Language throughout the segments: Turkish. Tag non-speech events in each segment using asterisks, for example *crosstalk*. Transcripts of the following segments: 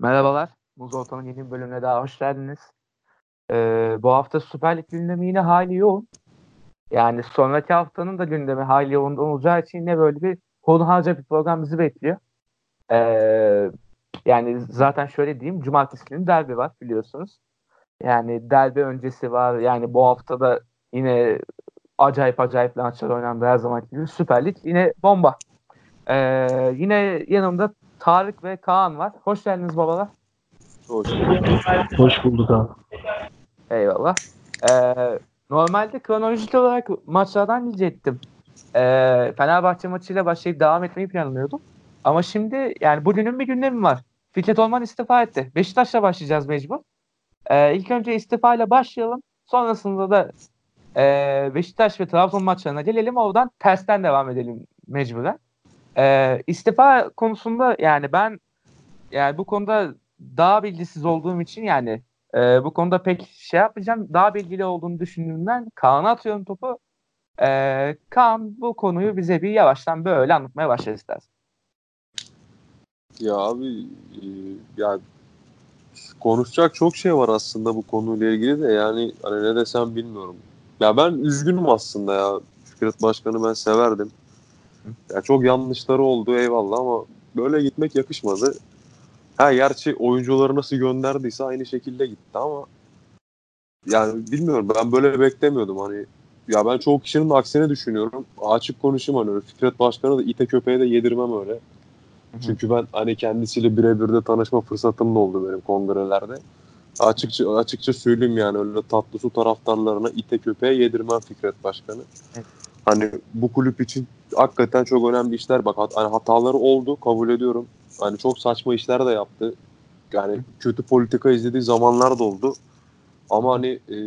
Merhabalar. Muz Ortam'ın yeni bir bölümüne daha hoş geldiniz. Ee, bu hafta Süper Lig gündemi yine hayli yoğun. Yani sonraki haftanın da gündemi hayli yoğun olacağı için yine böyle bir hunharca bir program bizi bekliyor. Ee, yani zaten şöyle diyeyim. Cumartesi günü derbi var biliyorsunuz. Yani derbi öncesi var. Yani bu hafta da yine acayip acayip maçlar oynandı her zaman gibi. Süper Lig yine bomba. Ee, yine yanımda Tarık ve Kaan var. Hoş geldiniz babalar. Hoş bulduk. Hoş bulduk abi. Eyvallah. Ee, normalde kronolojik olarak maçlardan diyecektim. Ee, Fenerbahçe maçıyla başlayıp devam etmeyi planlıyordum. Ama şimdi yani bugünün bir gündemi var. Fikret Orman istifa etti. Beşiktaş'la başlayacağız mecbur. Ee, ilk önce istifa ile başlayalım. Sonrasında da e, Beşiktaş ve Trabzon maçlarına gelelim. Oradan tersten devam edelim mecburen. Ee, istifa konusunda yani ben yani bu konuda daha bilgisiz olduğum için yani e, bu konuda pek şey yapmayacağım. Daha bilgili olduğunu düşündüğümden Kaan'a atıyorum topu. E, Kaan bu konuyu bize bir yavaştan böyle anlatmaya başlar istersen. Ya abi e, ya konuşacak çok şey var aslında bu konuyla ilgili de yani hani ne desem bilmiyorum. Ya ben üzgünüm aslında ya. Fikret Başkan'ı ben severdim. Ya çok yanlışları oldu eyvallah ama böyle gitmek yakışmadı. Ha gerçi oyuncuları nasıl gönderdiyse aynı şekilde gitti ama yani bilmiyorum ben böyle beklemiyordum hani ya ben çoğu kişinin aksine düşünüyorum. Açık konuşayım hani öyle. Fikret Başkanı da ite köpeğe de yedirmem öyle. Çünkü ben hani kendisiyle birebir de tanışma fırsatım da oldu benim kongrelerde. Açıkça açıkça söyleyeyim yani öyle tatlı su taraftarlarına ite köpeğe yedirmem Fikret Başkanı. Hani bu kulüp için hakikaten çok önemli işler bak hani hataları oldu kabul ediyorum. Hani çok saçma işler de yaptı. Yani kötü politika izlediği zamanlar da oldu. Ama hani e,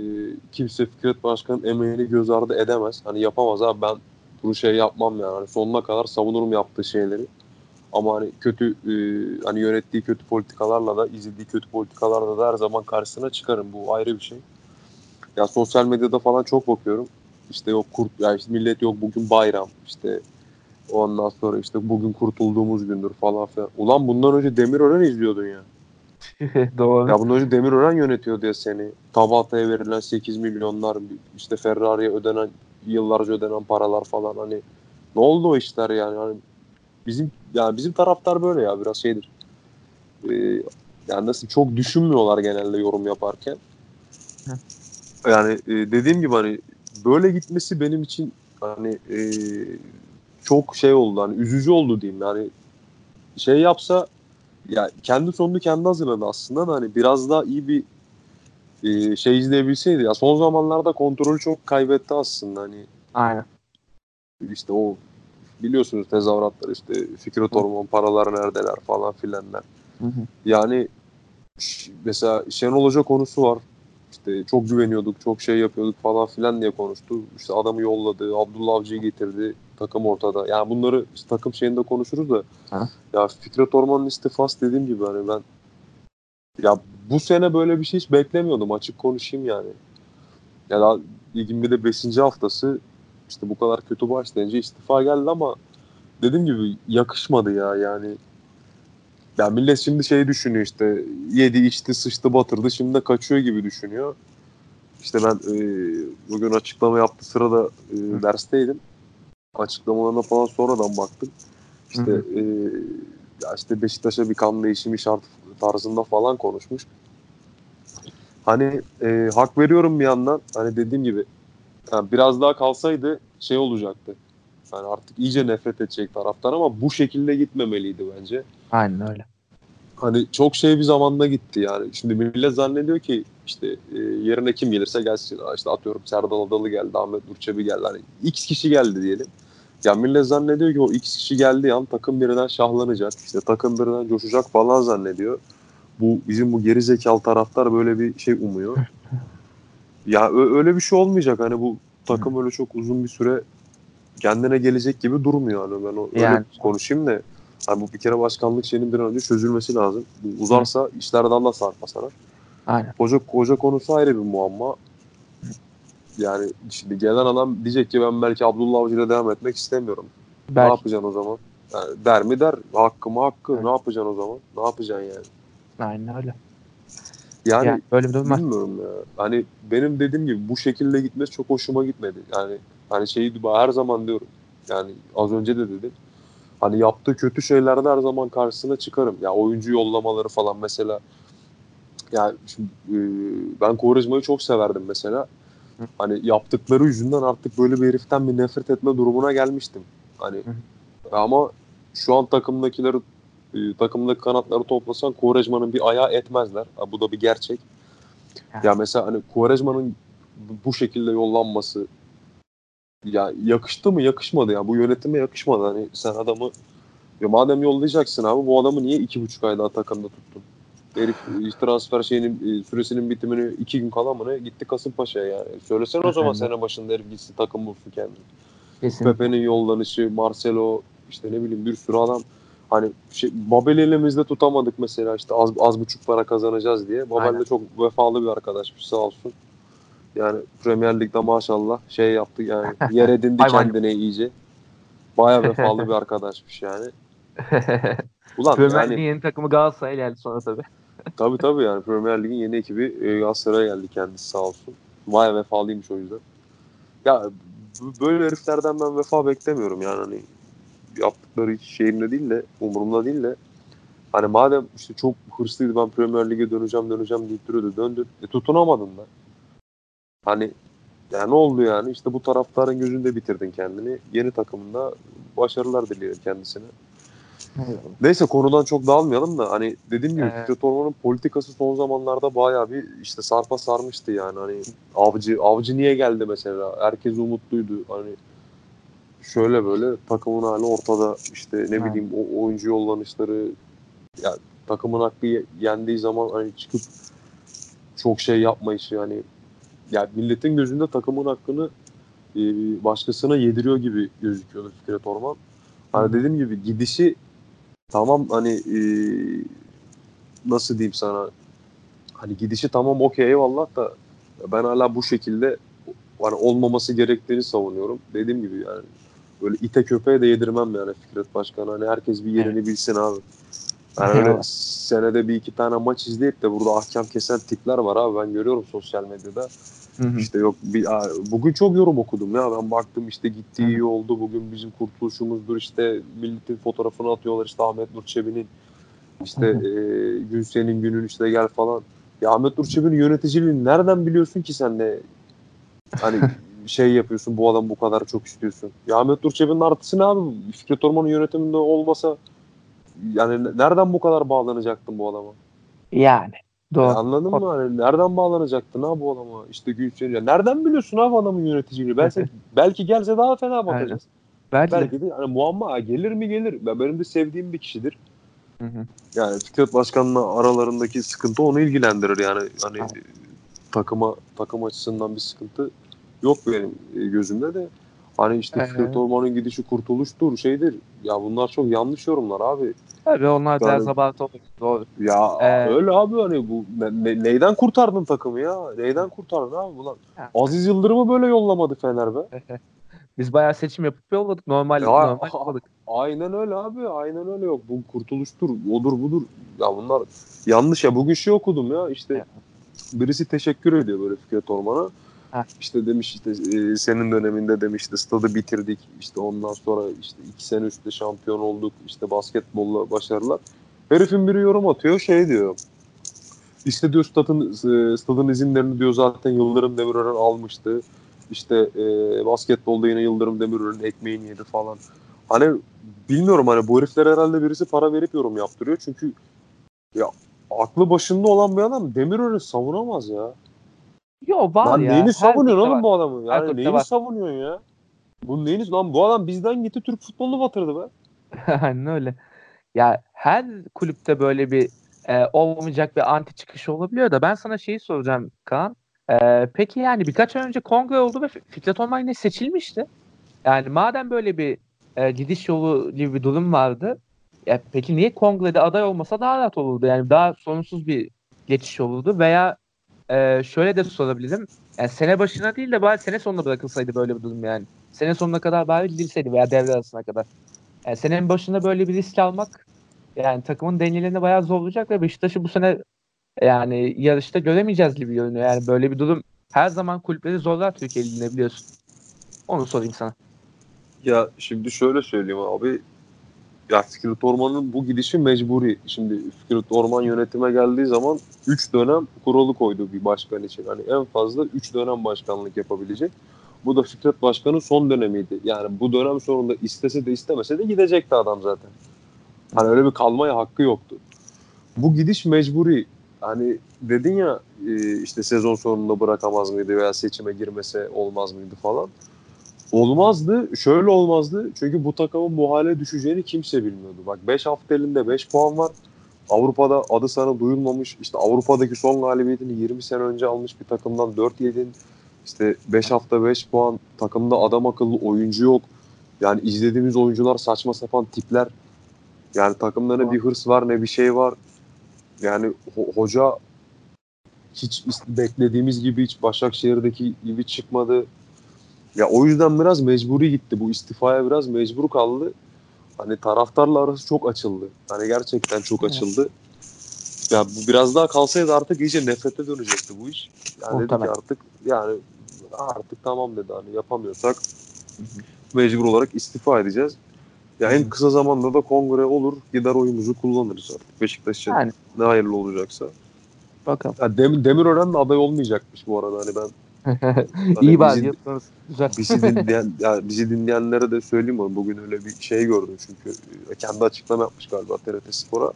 kimse Fikret Başkan'ın emeğini göz ardı edemez. Hani yapamaz abi ben bunu şey yapmam yani. Hani sonuna kadar savunurum yaptığı şeyleri. Ama hani kötü e, hani yönettiği kötü politikalarla da izlediği kötü politikalarla da her zaman karşısına çıkarım. Bu ayrı bir şey. Ya sosyal medyada falan çok bakıyorum. İşte yok kurt ya işte millet yok bugün bayram işte ondan sonra işte bugün kurtulduğumuz gündür falan filan. Ulan bundan önce Demirören izliyordun ya. *laughs* Doğru. Ya bundan önce Demirören yönetiyordu ya seni. Tabata'ya verilen 8 milyonlar işte Ferrari'ye ödenen yıllarca ödenen paralar falan hani ne oldu o işler yani? yani bizim yani bizim taraftar böyle ya biraz şeydir. Ee, yani nasıl çok düşünmüyorlar genelde yorum yaparken. Yani e, dediğim gibi hani böyle gitmesi benim için hani e, çok şey oldu hani üzücü oldu diyeyim yani şey yapsa ya kendi sonunu kendi hazırladı aslında da hani biraz daha iyi bir e, şey izleyebilseydi ya son zamanlarda kontrolü çok kaybetti aslında hani Aynen. işte o biliyorsunuz tezahüratlar işte Fikret Orman paralar neredeler falan filanlar. Hı hı. Yani mesela Şenol Hoca konusu var. İşte çok güveniyorduk, çok şey yapıyorduk falan filan diye konuştu. İşte adamı yolladı, Abdullah Avcı'yı getirdi, takım ortada. Yani bunları işte takım şeyinde konuşuruz da. Ha. Ya Fikret Orman'ın istifası dediğim gibi hani ben ya bu sene böyle bir şey hiç beklemiyordum açık konuşayım yani. Ya daha ligin bir de 5. haftası işte bu kadar kötü başlayınca istifa geldi ama dediğim gibi yakışmadı ya yani. Ya millet şimdi şey düşünüyor işte yedi içti sıçtı batırdı şimdi de kaçıyor gibi düşünüyor. İşte ben e, bugün açıklama yaptı sırada e, dersteydim. Açıklamalarına falan sonradan baktım. İşte Hı e, ya işte Beşiktaş'a bir kan değişimi şart tarzında falan konuşmuş. Hani e, hak veriyorum bir yandan. Hani dediğim gibi yani biraz daha kalsaydı şey olacaktı. Yani artık iyice nefret edecek taraftar ama bu şekilde gitmemeliydi bence. Aynen öyle. Hani çok şey bir zamanda gitti yani. Şimdi millet zannediyor ki işte e, yerine kim gelirse gelsin. İşte atıyorum Serdal Adalı geldi, Ahmet Burçebi geldi. Hani X kişi geldi diyelim. Ya millet zannediyor ki o X kişi geldiği an takım birden şahlanacak. İşte takım birden coşacak falan zannediyor. Bu bizim bu geri zekalı taraftar böyle bir şey umuyor. *laughs* Ya öyle bir şey olmayacak. Hani bu takım öyle çok uzun bir süre kendine gelecek gibi durmuyor. Hani ben o, öyle Yani. konuşayım da hani bu bir kere başkanlık şeyinin bir an önce çözülmesi lazım. Bu uzarsa işler daha da sarpa sarar. Aynen. Hoca, hoca konusu ayrı bir muamma. Yani şimdi gelen adam diyecek ki ben belki Abdullah Avcı'yla devam etmek istemiyorum. Ne Belki. yapacaksın o zaman? Yani der mi der. Hakkı mı hakkı. Evet. Ne yapacaksın o zaman? Ne yapacaksın yani? Aynen öyle. Yani, Yani böyle bir durum var. bilmiyorum ya. Hani benim dediğim gibi bu şekilde gitmesi çok hoşuma gitmedi. Yani hani şeyi her zaman diyorum. Yani az önce de dedim. Hani yaptığı kötü şeylerde her zaman karşısına çıkarım. Ya oyuncu yollamaları falan mesela. Ya şimdi, e, ben Quaresma'yı çok severdim mesela. Hı. Hani yaptıkları yüzünden artık böyle bir heriften bir nefret etme durumuna gelmiştim. Hani Hı. ama şu an takımdakileri e, takımdaki kanatları toplasan Quaresma'nın bir ayağı etmezler. Ha, bu da bir gerçek. Evet. Ya mesela hani Quaresma'nın bu- şekilde yollanması ya yakıştı mı yakışmadı ya bu yönetime yakışmadı hani sen adamı ya madem yollayacaksın abi bu adamı niye iki buçuk ay daha takımda tuttun? Herif e, transfer şeyinin e, süresinin bitimini iki gün kala mı ne gitti Kasımpaşa'ya yani. Söylesene o zaman sene başında herif gitsin takım bulsun kendini. Pepe'nin yollanışı, Marcelo işte ne bileyim bir sürü adam hani şey, Babel'i elimizde tutamadık mesela işte az, az buçuk para kazanacağız diye. Babel Aynen. de çok vefalı bir arkadaşmış sağ olsun. Yani Premier Lig'de maşallah şey yaptı yani *laughs* yer edindi kendine iyice. Baya vefalı bir arkadaşmış yani. *laughs* Ulan Premier yani Lig'in yeni takımı Galatasaray geldi sonra tabii. *laughs* tabii tabii yani Premier Lig'in yeni ekibi e, Galatasaray'a geldi kendisi sağ olsun. Baya vefalıymış o yüzden. Ya böyle heriflerden ben vefa beklemiyorum yani hani yaptıkları hiç şeyimde değil de umurumda değil de hani madem işte çok hırslıydı ben Premier Lig'e döneceğim döneceğim deyip duruyordu döndün e tutunamadın da. Hani ya ne oldu yani işte bu taraftarın gözünde bitirdin kendini. Yeni takımında başarılar diliyorum kendisine. Neyse konudan çok dağılmayalım da hani dediğim gibi Evet. Fikret Orman'ın politikası son zamanlarda bayağı bir işte sarpa sarmıştı yani hani avcı avcı niye geldi mesela herkes umutluydu hani şöyle böyle takımın hali ortada işte ne bileyim o oyuncu yollanışları ya takımın hakkı ye- yendiği zaman hani çıkıp çok şey yapmayışı yani ya milletin gözünde takımın hakkını e, başkasına yediriyor gibi gözüküyordu Fikret Orman. Hani Hı. dediğim gibi gidişi tamam hani e, nasıl diyeyim sana hani gidişi tamam okey eyvallah da ben hala bu şekilde hani olmaması gerektiğini savunuyorum. Dediğim gibi yani böyle ite köpeğe de yedirmem yani Fikret Başkan. Hani herkes bir yerini bilsin abi. Yani öyle senede bir iki tane maç izleyip de burada ahkam kesen tipler var abi ben görüyorum sosyal medyada. Hı hı. İşte yok bir, bugün çok yorum okudum ya ben baktım işte gitti iyi oldu bugün bizim kurtuluşumuzdur işte milletin fotoğrafını atıyorlar işte Ahmet Nur Çebi'nin işte Hı e, gün senin günün işte gel falan. Ya Ahmet Nur Çebi'nin yöneticiliğini nereden biliyorsun ki sen de hani şey yapıyorsun bu adam bu kadar çok istiyorsun. Ya Ahmet Nur Çebi'nin artısı ne abi? Fikret Orman'ın yönetiminde olmasa yani nereden bu kadar bağlanacaktın bu adama? Yani. Doğru. Ya anladın mı? Hani nereden bağlanacaktın ha bu adama? İşte Gülşen. Ya nereden biliyorsun abi adamın yöneticiliğini? Belki, *laughs* belki gelse daha fena bakacağız. Belki. Belki de hani muamma gelir mi gelir. Ben benim de sevdiğim bir kişidir. Hı hı. Yani Fikret Başkan'la aralarındaki sıkıntı onu ilgilendirir yani. Hani Evet. Takıma takım açısından bir sıkıntı yok benim e, gözümde de. Hani işte Ee. Fikret Orman'ın gidişi kurtuluştur şeydir. Ya bunlar çok yanlış yorumlar abi. Tabii onlar Yani- abartı olur. Doğru. Ya Ee, öyle abi hani bu ne- ne- neyden kurtardın takımı ya? Neyden kurtardın abi ulan? Ha. Aziz Yıldırım'ı böyle yollamadı Fener be. Biz bayağı seçim yapıp yolladık. Normal, Ya, normal yolladık. Aynen öyle abi. Aynen öyle yok. Bu kurtuluştur. Odur budur. Ya bunlar yanlış ya. Bugün şey okudum ya işte Ya. Birisi teşekkür ediyor böyle Fikret Orman'a. Ha. İşte demiş işte e, senin döneminde demişti stadı bitirdik. İşte ondan sonra işte iki sene üstte şampiyon olduk. İşte basketbolla başarılar. Herifin biri yorum atıyor şey diyor. İşte diyor stadın, e, stadın izinlerini diyor zaten Yıldırım Demirören almıştı. İşte e, basketbolda yine Yıldırım Demirören ekmeğini yedi falan. Hani bilmiyorum hani bu herifler herhalde birisi para verip yorum yaptırıyor. Çünkü ya aklı başında olan bir adam Demirören'i savunamaz ya. Yo var Lan ya. neyini her savunuyorsun oğlum bu adamı? Her Yani kulüpte neyini var. savunuyorsun ya? Bu neyini lan bu adam bizden gitti Türk futbolunu batırdı be. *laughs* Aynen öyle. Ya her kulüpte böyle bir e, olmayacak bir anti çıkış olabiliyor da ben sana şeyi soracağım Kaan. E, peki yani birkaç ay önce kongre oldu ve Fi- Fikret Orman yine seçilmişti. Yani madem böyle bir e, gidiş yolu gibi bir durum vardı. Ya peki niye kongrede aday olmasa daha rahat olurdu? Yani daha sorunsuz bir geçiş olurdu veya e, şöyle de sorabilirim. Yani sene başına değil de bari sene sonuna bırakılsaydı böyle bir durum yani. Sene sonuna kadar bari gidilseydi veya devre arasına kadar. Yani senenin başında böyle bir risk almak yani takımın dengelerini bayağı zorlayacak ve Beşiktaş'ı bu sene yani yarışta göremeyeceğiz gibi görünüyor. Yani böyle bir durum her zaman kulüpleri zorlar Türkiye Ligi'nde biliyorsun. Onu sorayım sana. Ya şimdi şöyle söyleyeyim abi. Ya Fikret Orman'ın bu gidişi mecburi. Şimdi Fikret Orman yönetime geldiği zaman 3 dönem kuralı koydu bir başkan için. Hani en fazla 3 dönem başkanlık yapabilecek. Bu da Fikret Başkan'ın son dönemiydi. Yani bu dönem sonunda istese de istemese de gidecekti adam zaten. Hani öyle bir kalmaya hakkı yoktu. Bu gidiş mecburi. Hani dedin ya e, işte sezon sonunda bırakamaz mıydı veya seçime girmese olmaz mıydı falan. Olmazdı. Şöyle olmazdı. Çünkü bu takımın bu hale düşeceğini kimse bilmiyordu. Bak 5 hafta elinde 5 puan var. Avrupa'da adı sana duyulmamış. İşte Avrupa'daki son galibiyetini 20 sene önce almış bir takımdan 4 yedin. İşte 5 hafta 5 puan. Takımda adam akıllı oyuncu yok. Yani izlediğimiz oyuncular saçma sapan tipler. Yani takımda ne bir hırs var ne bir şey var. Yani ho- hoca hiç beklediğimiz gibi hiç Başakşehir'deki gibi çıkmadı. Ya o yüzden biraz mecburi gitti. Bu istifaya biraz mecbur kaldı. Hani taraftarla arası çok açıldı. Hani gerçekten çok Evet. açıldı. Ya bu biraz daha kalsaydı artık iyice nefrete dönecekti bu iş. Yani dedi ki artık yani artık tamam dedi hani yapamıyorsak mecbur olarak istifa edeceğiz. Ya en kısa zamanda da kongre olur gider oyumuzu kullanırız artık Beşiktaş için Yani ne hayırlı olacaksa. bakalım. Ya Dem Demirören de aday olmayacakmış bu arada hani ben İyi bari yapıyoruz. *laughs* Güzel. bizi dinleyen *laughs* ya bizi dinleyenlere de söyleyeyim onu. Bugün öyle bir şey gördüm çünkü e, kendi açıklama yapmış galiba TRT Spor'a.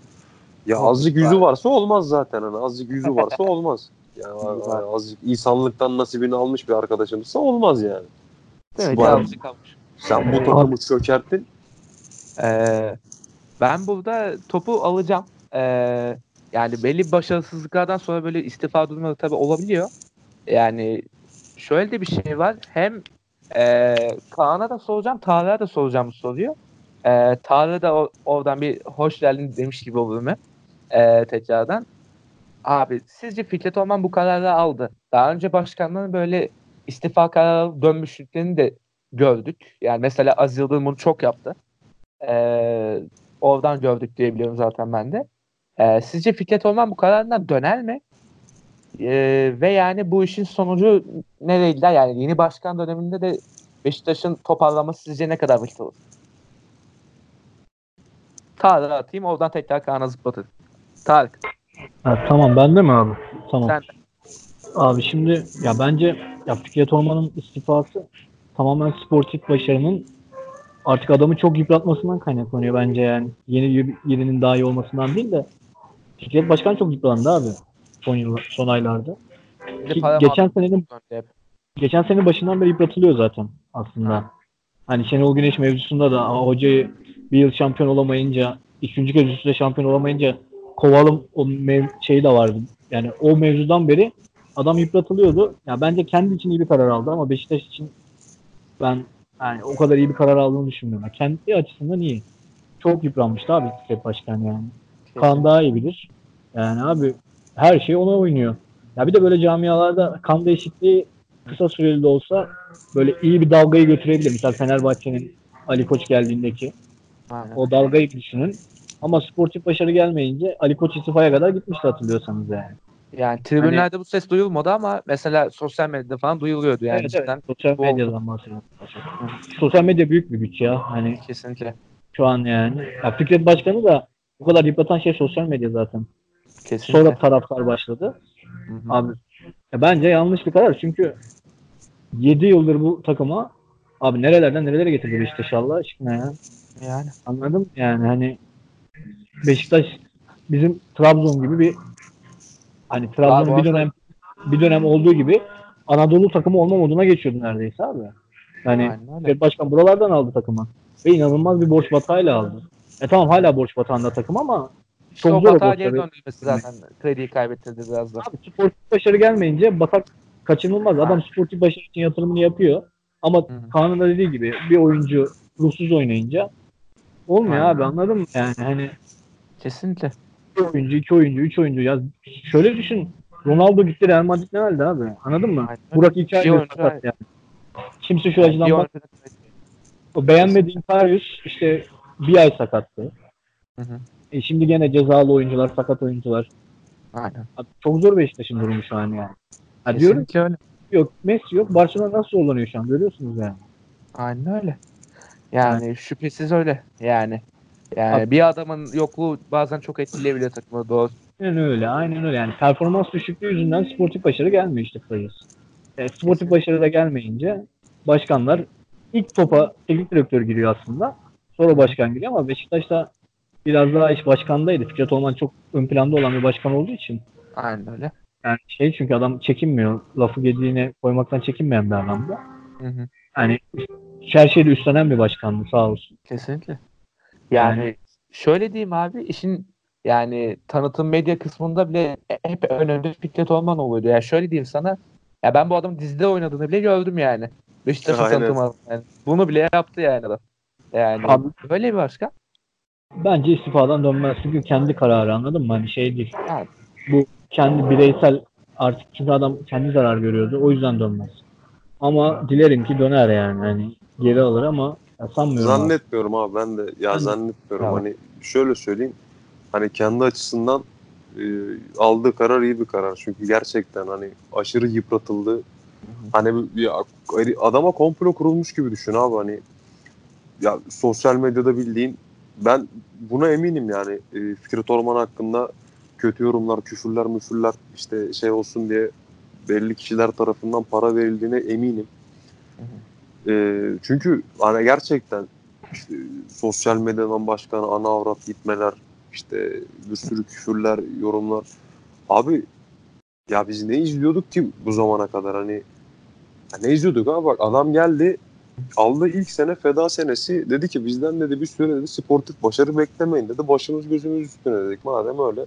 Ya azıcık bari. yüzü varsa olmaz zaten hani azıcık yüzü varsa *laughs* olmaz. Yani bari. azıcık insanlıktan nasibini almış bir arkadaşımızsa olmaz yani. Azıcık kalmış. Sen bu takımı çökerttin. Ee, ben burada topu alacağım. Ee, yani belli başarısızlıklardan sonra böyle istifa durumları tabii olabiliyor. Yani şöyle de bir şey var. Hem e, Kaan'a da soracağım, Tarık'a da soracağım bu soruyu. E, Tarık da o- oradan bir hoş geldin demiş gibi olurum hep. E, tekrardan. Abi sizce Fikret Orman bu kararı aldı. Daha önce başkanların böyle istifa kararı dönmüşlüklerini de gördük. Yani mesela Aziz Yıldırım bunu çok yaptı. Ee, oradan gördük diyebiliyorum zaten ben de. Ee, sizce Fikret Orman bu kararından döner mi? Ee, ve yani bu işin sonucu nereye gider? Yani yeni başkan döneminde de Beşiktaş'ın toparlaması sizce ne kadar vakit olur? Tarık'a atayım oradan tekrar Kaan'a zıplatır. Tarık Ha, tamam bende mi abi? Tamam. sen Abi şimdi ya bence ya Fikret Orman'ın istifası tamamen sportif başarının artık adamı çok yıpratmasından kaynaklanıyor bence yani. Yeni birinin daha iyi olmasından değil de Fikret Başkan çok yıprandı abi son yıl, son aylarda. Ki geçen senenin geçen sene başından beri yıpratılıyor zaten aslında. Hani Şenol Güneş mevzusunda da "Aa, hocayı bir yıl şampiyon olamayınca, üçüncü kez üst üste şampiyon olamayınca kovalım o mev- şeyi de vardı. Yani o mevzudan beri adam yıpratılıyordu. Ya bence kendi için iyi bir karar aldı ama Beşiktaş için ben yani o kadar iyi bir karar aldığını düşünmüyorum. Yani Kendi açısından iyi. Çok yıpranmıştı abi Fikret Başkan yani. Kaan daha iyi bilir. Yani abi her şey ona oynuyor. Ya bir de böyle camialarda kan değişikliği kısa süreli de olsa böyle iyi bir dalgayı götürebilir. Mesela Fenerbahçe'nin Ali Koç geldiğindeki Aynen. o dalgayı düşünün. Ama sportif başarı gelmeyince Ali Koç istifaya kadar gitmişti hatırlıyorsanız yani. Yani tribünlerde bu ses duyulmadı ama mesela sosyal medyada falan duyuluyordu yani evet, cidden. evet. Sosyal medyadan bahsediyorum. Sosyal medya büyük bir güç ya. Hani Kesinlikle. şu an yani. Ya Fikret Başkanı da bu kadar yıpratan şey sosyal medya zaten. Kesinlikle. Sonra taraftar başladı. Hı hı. Abi ya bence yanlış bir karar çünkü 7 yıldır bu takıma abi nerelerden nerelere getirdi Beşiktaş Allah aşkına ya. Yani. Anladım yani hani Beşiktaş bizim Trabzon gibi bir hani Trabzon'un bir dönem bir dönem olduğu gibi Anadolu takımı olma moduna geçiyordu neredeyse abi. Yani. Fikret Başkan buralardan aldı takımı. Ve inanılmaz bir borç batağıyla aldı. E tamam hala borç batağında takım ama İşte Çok o zor batağa geri döndürmesi zaten krediyi kaybettirdi biraz da. Abi sportif başarı gelmeyince batak kaçınılmaz. Adam sportif başarı için yatırımını yapıyor. Ama Hı hı. Kaan'ın da dediği gibi bir oyuncu ruhsuz oynayınca olmuyor Aynen. abi anladın mı? Yani hani Kesinlikle. bir oyuncu, iki oyuncu, üç oyuncu. Ya şöyle düşün. Ronaldo gitti Real Madrid ne halde abi? Anladın mı? Aynen. Burak de oyuncu, sakat yani. Kimse şu açıdan bak. O beğenmediğin Karius işte bir ay sakattı. Hı hı. E şimdi gene cezalı oyuncular, sakat oyuncular. Aynen. Abi Çok zor Beşiktaş'ın durumu şu an yani. Ha diyorum Kesinlikle öyle. yok Messi yok. Barcelona nasıl zorlanıyor şu an görüyorsunuz yani. Aynen öyle. Yani şüphesiz öyle. Yani. Yani Abi- bir adamın yokluğu bazen çok etkileyebiliyor takımı. Doğru. Aynen öyle, aynen öyle. Yani performans düşüklüğü yüzünden sportif başarı gelmiyor işte kısacası. E, sportif başarı da gelmeyince başkanlar ilk topa teknik direktör giriyor aslında. Sonra başkan giriyor ama Beşiktaş'ta biraz daha iş başkandaydı. Fikret Orman çok ön planda olan bir başkan olduğu için. Aynen öyle. Yani şey çünkü adam çekinmiyor. Lafı gediğine koymaktan çekinmeyen bir adamdı. Hı hı. Yani her şeyde üstlenen bir başkandı sağ olsun. Kesinlikle. Yani, Yani- şöyle diyeyim abi işin yani tanıtım medya kısmında bile hep önünde Fikret Orman oluyordu. Yani şöyle diyeyim sana ya ben bu adamın dizide oynadığını bile gördüm yani. Beşiktaş'ın tanıtım adamı. Yani bunu bile yaptı yani adam. Yani Abi- böyle bir başkan. Bence istifadan dönmez. Çünkü kendi kararı anladın mı? Hani şey değil. Evet. Bu kendi bireysel artık çünkü adam kendi zarar görüyordu. O yüzden dönmez. Ama dilerim ki döner yani. Hani geri alır ama ya sanmıyorum. abi. Zannetmiyorum abi ben de ya Ben de. zannetmiyorum Tamam. hani şöyle söyleyeyim hani kendi açısından e, aldığı karar iyi bir karar çünkü gerçekten hani aşırı yıpratıldı hani bir- bir adama komplo kurulmuş gibi düşün abi hani ya sosyal medyada bildiğin ben buna eminim yani e, Fikret Orman hakkında kötü yorumlar, küfürler, müfürler işte şey olsun diye belli kişiler tarafından para verildiğine eminim. E, çünkü hani gerçekten işte sosyal medyadan başkan ana avrat gitmeler işte bir sürü küfürler, yorumlar. Abi ya biz ne izliyorduk ki bu zamana kadar hani ne izliyorduk abi bak adam geldi aldı ilk sene feda senesi dedi ki bizden dedi bir süre dedi sportif başarı beklemeyin dedi başımız gözümüz üstüne dedik madem öyle.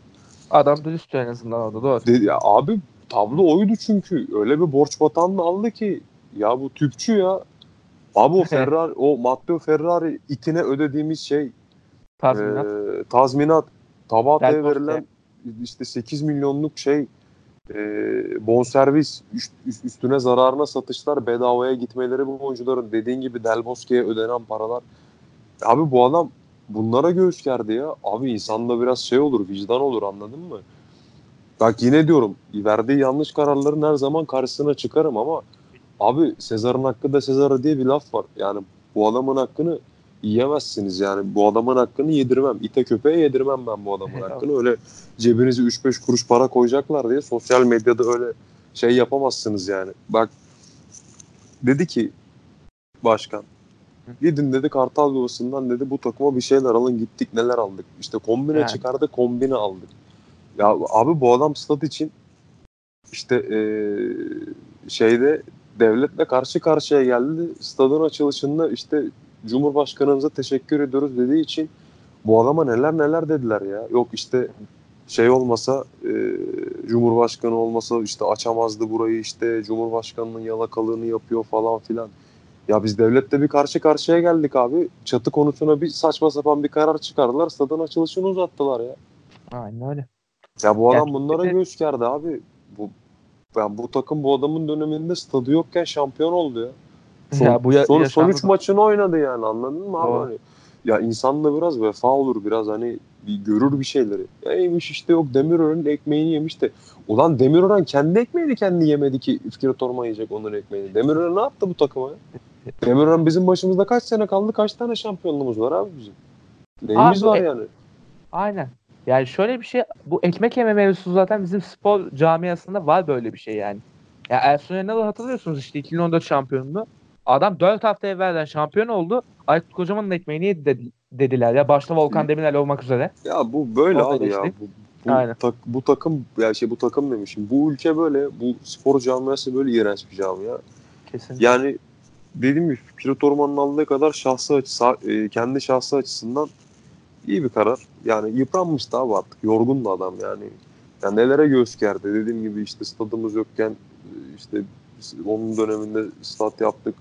Adam dürüst en azından orada doğru. Dedi, ya abi tablo oydu çünkü öyle bir borç batağını aldı ki ya bu tüpçü ya abi o *laughs* Ferrari o Matteo Ferrari itine ödediğimiz şey Tazminat. ee, tazminat Tabata'ya verilen işte 8 milyonluk şey e, bonservis üst- üst- üstüne zararına satışlar bedavaya gitmeleri bu oyuncuların dediğin gibi Del Bosque'ye ödenen paralar. Abi bu adam bunlara göğüs gerdi ya. Abi insanda biraz şey olur vicdan olur anladın mı? Bak yine diyorum verdiği yanlış kararların her zaman karşısına çıkarım ama abi Sezar'ın hakkı da Sezar'a diye bir laf var. Yani bu adamın hakkını yiyemezsiniz yani. Bu adamın hakkını yedirmem. İte köpeğe yedirmem ben bu adamın hakkını. Öyle cebinize 3-5 kuruş para koyacaklar diye sosyal medyada öyle şey yapamazsınız yani. Bak dedi ki başkan gidin dedi Kartal Yuvası'ndan dedi bu takıma bir şeyler alın gittik neler aldık. İşte kombine Yani. çıkardı kombine aldık. Ya abi bu adam stat için işte eee, şeyde devletle karşı karşıya geldi. Stadın açılışında işte Cumhurbaşkanımıza teşekkür ediyoruz dediği için bu adama neler neler dediler ya. Yok işte şey olmasa e, Cumhurbaşkanı olmasa işte açamazdı burayı işte Cumhurbaşkanının yalakalığını yapıyor falan filan. Ya biz devlette bir karşı karşıya geldik abi. Çatı konusuna bir saçma sapan bir karar çıkardılar. Stadın açılışını uzattılar ya. Aynen öyle. Ya bu adam bunlara de- göğüs gerdi abi. Bu yani bu takım bu adamın döneminde stadı yokken şampiyon oldu ya. Son, Ya bu ya- son, son üç maçını oynadı yani anladın mı abi? Doğru. Hani, ya insan da biraz vefa olur biraz hani bir görür bir şeyleri. Ya işte yok Demirören'in ekmeğini yemiş de. Ulan Demirören kendi ekmeğini kendi yemedi ki Fikret Orman yiyecek onun ekmeğini. Demirören ne yaptı bu takıma ya? *laughs* Demirören bizim başımızda kaç sene kaldı kaç tane şampiyonluğumuz var abi bizim? Neyimiz Abi, var e- yani? Aynen. Yani şöyle bir şey bu ekmek yeme mevzusu zaten bizim spor camiasında var böyle bir şey yani. Ya Ersun Yanal'ı hatırlıyorsunuz işte 2014 şampiyonluğu. Adam 4 hafta evvelden şampiyon oldu. Aykut Kocaman'ın ekmeğini yedi dedi- dediler ya. Başta Volkan Demirel olmak üzere. Ya bu böyle O da abi ya. Bu, bu, Aynen. tak- bu takım ya şey bu takım demişim. Bu ülke böyle, bu spor camiası böyle iğrenç bir camia. Kesinlikle. Yani dediğim gibi Fikret Orman'ın aldığı kadar şahsı açısı, e, kendi şahsı açısından iyi bir karar. Yani yıpranmıştı abi artık. Yorgundu adam yani. Ya nelere göğüs gerdi. Dediğim gibi işte stadımız yokken e, işte onun döneminde stat yaptık.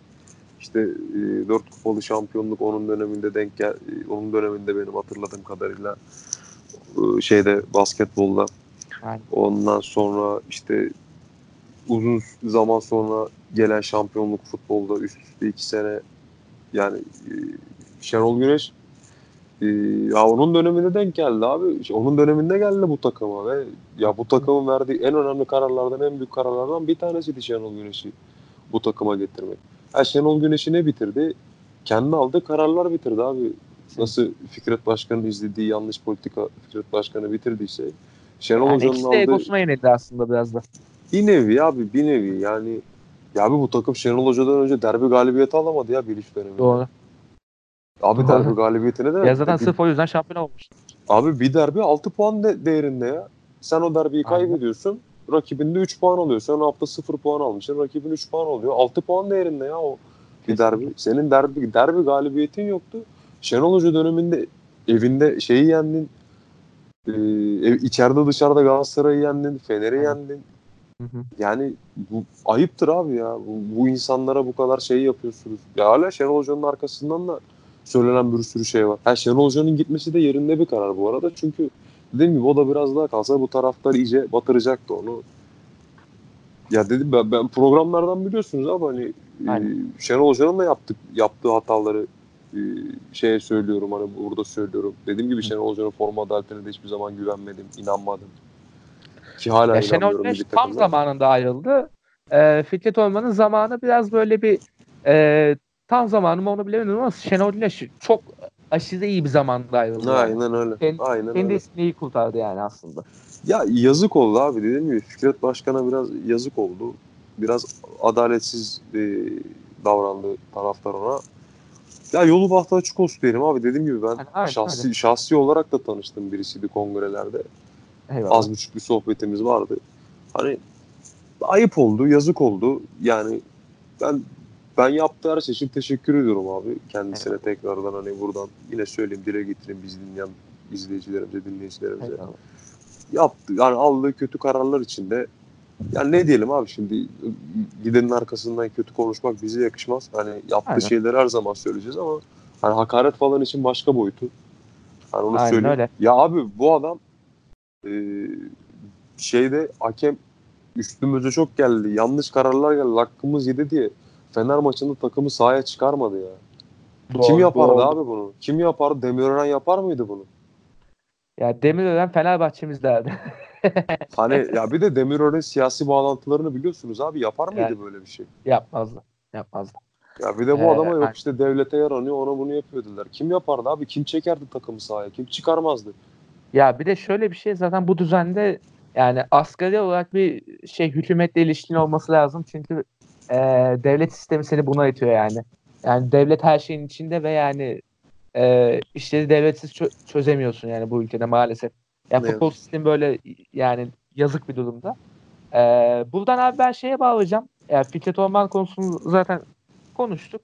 İşte e, dört kupalı şampiyonluk onun döneminde denk gel, e, onun döneminde benim hatırladığım kadarıyla e, şeyde basketbolda. Aynen. Ondan sonra işte uzun zaman sonra gelen şampiyonluk futbolda üst üste iki sene yani e, Şenol Güneş e, ya onun döneminde denk geldi abi. İşte onun döneminde geldi bu takıma ve ya bu takımın verdiği en önemli kararlardan en büyük kararlardan bir tanesiydi Şenol Güneş'i bu takıma getirmek. Ha, Şenol Güneş'i ne bitirdi? Kendi aldığı kararlar bitirdi abi. Nasıl Fikret Başkan'ın izlediği yanlış politika Fikret Başkan'ı bitirdiyse Şenol Yani Hoca'nın ikisi de aldığı egosuna yenildi aslında biraz da. bir nevi abi bir nevi yani ya abi bu takım Şenol Hoca'dan önce derbi galibiyeti alamadı ya bir üç döneminde. Doğru. Abi derbi galibiyeti ne demek? Ya zaten Bir- sırf o yüzden şampiyon olmuştu. Abi bir derbi 6 puan de- değerinde ya. Sen o derbiyi Aynen. kaybediyorsun. Rakibinde 3 puan alıyor. Sen o hafta 0 puan almışsın. Rakibin 3 puan oluyor. 6 puan değerinde ya o bir derbi. Senin derbi derbi galibiyetin yoktu. Şenol Hoca döneminde evinde şeyi yendin. Ev, içeride dışarıda Galatasaray'ı yendin. Fener'i yendin. Hı hı. Yani bu ayıptır abi ya. Bu, bu insanlara bu kadar şey yapıyorsunuz. Ya hala Şenol Hoca'nın arkasından da söylenen bir sürü şey var. Ha, Şenol Hoca'nın gitmesi de yerinde bir karar bu arada. Çünkü dediğim gibi o da biraz daha kalsa bu taraftar iyice batıracaktı onu. Ya dedim ben, ben programlardan biliyorsunuz ama hani e, Aynen. Şenol Hoca'nın da yaptık, yaptığı hataları e, şeye söylüyorum hani burada söylüyorum. Dediğim gibi Şenol Hoca'nın forma adaletine de hiçbir zaman güvenmedim, inanmadım. Ki hala Ya Şenol Güneş tam zamanında ayrıldı. Ee, Fikret Orman'ın zamanı biraz böyle bir e, tam zamanı mı onu bilemedim ama Şenol Güneş çok aşırı iyi bir zamanda ayrıldı. yani. Aynen öyle. Kendi- Aynen Kendi öyle. iyi kurtardı yani aslında. Ya yazık oldu abi dediğim gibi Fikret Başkan'a biraz yazık oldu. Biraz adaletsiz e, davrandı taraftar ona. Ya yolu bahtı açık olsun diyelim abi. Dediğim gibi ben Yani şahsi şahsi olarak da tanıştığım birisiydi kongrelerde. Eyvallah. Az buçuk bir sohbetimiz vardı. Hani ayıp oldu, yazık oldu. Yani ben ben yaptığı her şey için teşekkür ediyorum abi. Kendisine tekrardan hani buradan yine söyleyeyim, dile getireyim biz dinleyen izleyicilerimize, dinleyicilerimize Eyvallah. yaptı. Yani aldığı kötü kararlar içinde yani ne diyelim abi şimdi gidenin arkasından kötü konuşmak bize yakışmaz. Hani yaptığı Aynen. şeyleri her zaman söyleyeceğiz ama hani hakaret falan için başka boyutu. Hani onu Aynen söyleyeyim. öyle. Ya abi bu adam e, şeyde hakem üstümüze çok geldi. Yanlış kararlar geldi. Hakkımız yedi diye Fener maçında takımı sahaya çıkarmadı ya. Kim Doğru, yapardı doğru. abi bunu? Kim yapardı? Demirören yapar mıydı bunu? Ya Demirören Fenerbahçemiz derdi. *laughs* Hani ya bir de Demirören siyasi bağlantılarını biliyorsunuz abi yapar mıydı Yani. böyle bir şey? Yapmazdı. Yapmazdı. Ya bir de bu Ee, adama yok işte devlete yaranıyor ona bunu yapıyor dediler. Kim yapardı abi? Kim çekerdi takımı sahaya? Kim çıkarmazdı? Ya bir de şöyle bir şey zaten bu düzende yani asgari olarak bir şey hükümetle ilişkin olması lazım çünkü e, devlet sistemi seni buna itiyor yani. Yani devlet her şeyin içinde ve yani e, işleri devletsiz çö- çözemiyorsun yani bu ülkede maalesef. Ya Ne futbol sistemi böyle yani yazık bir durumda. E, buradan abi ben şeye bağlayacağım. Ya Fikret Orman konusunu zaten konuştuk.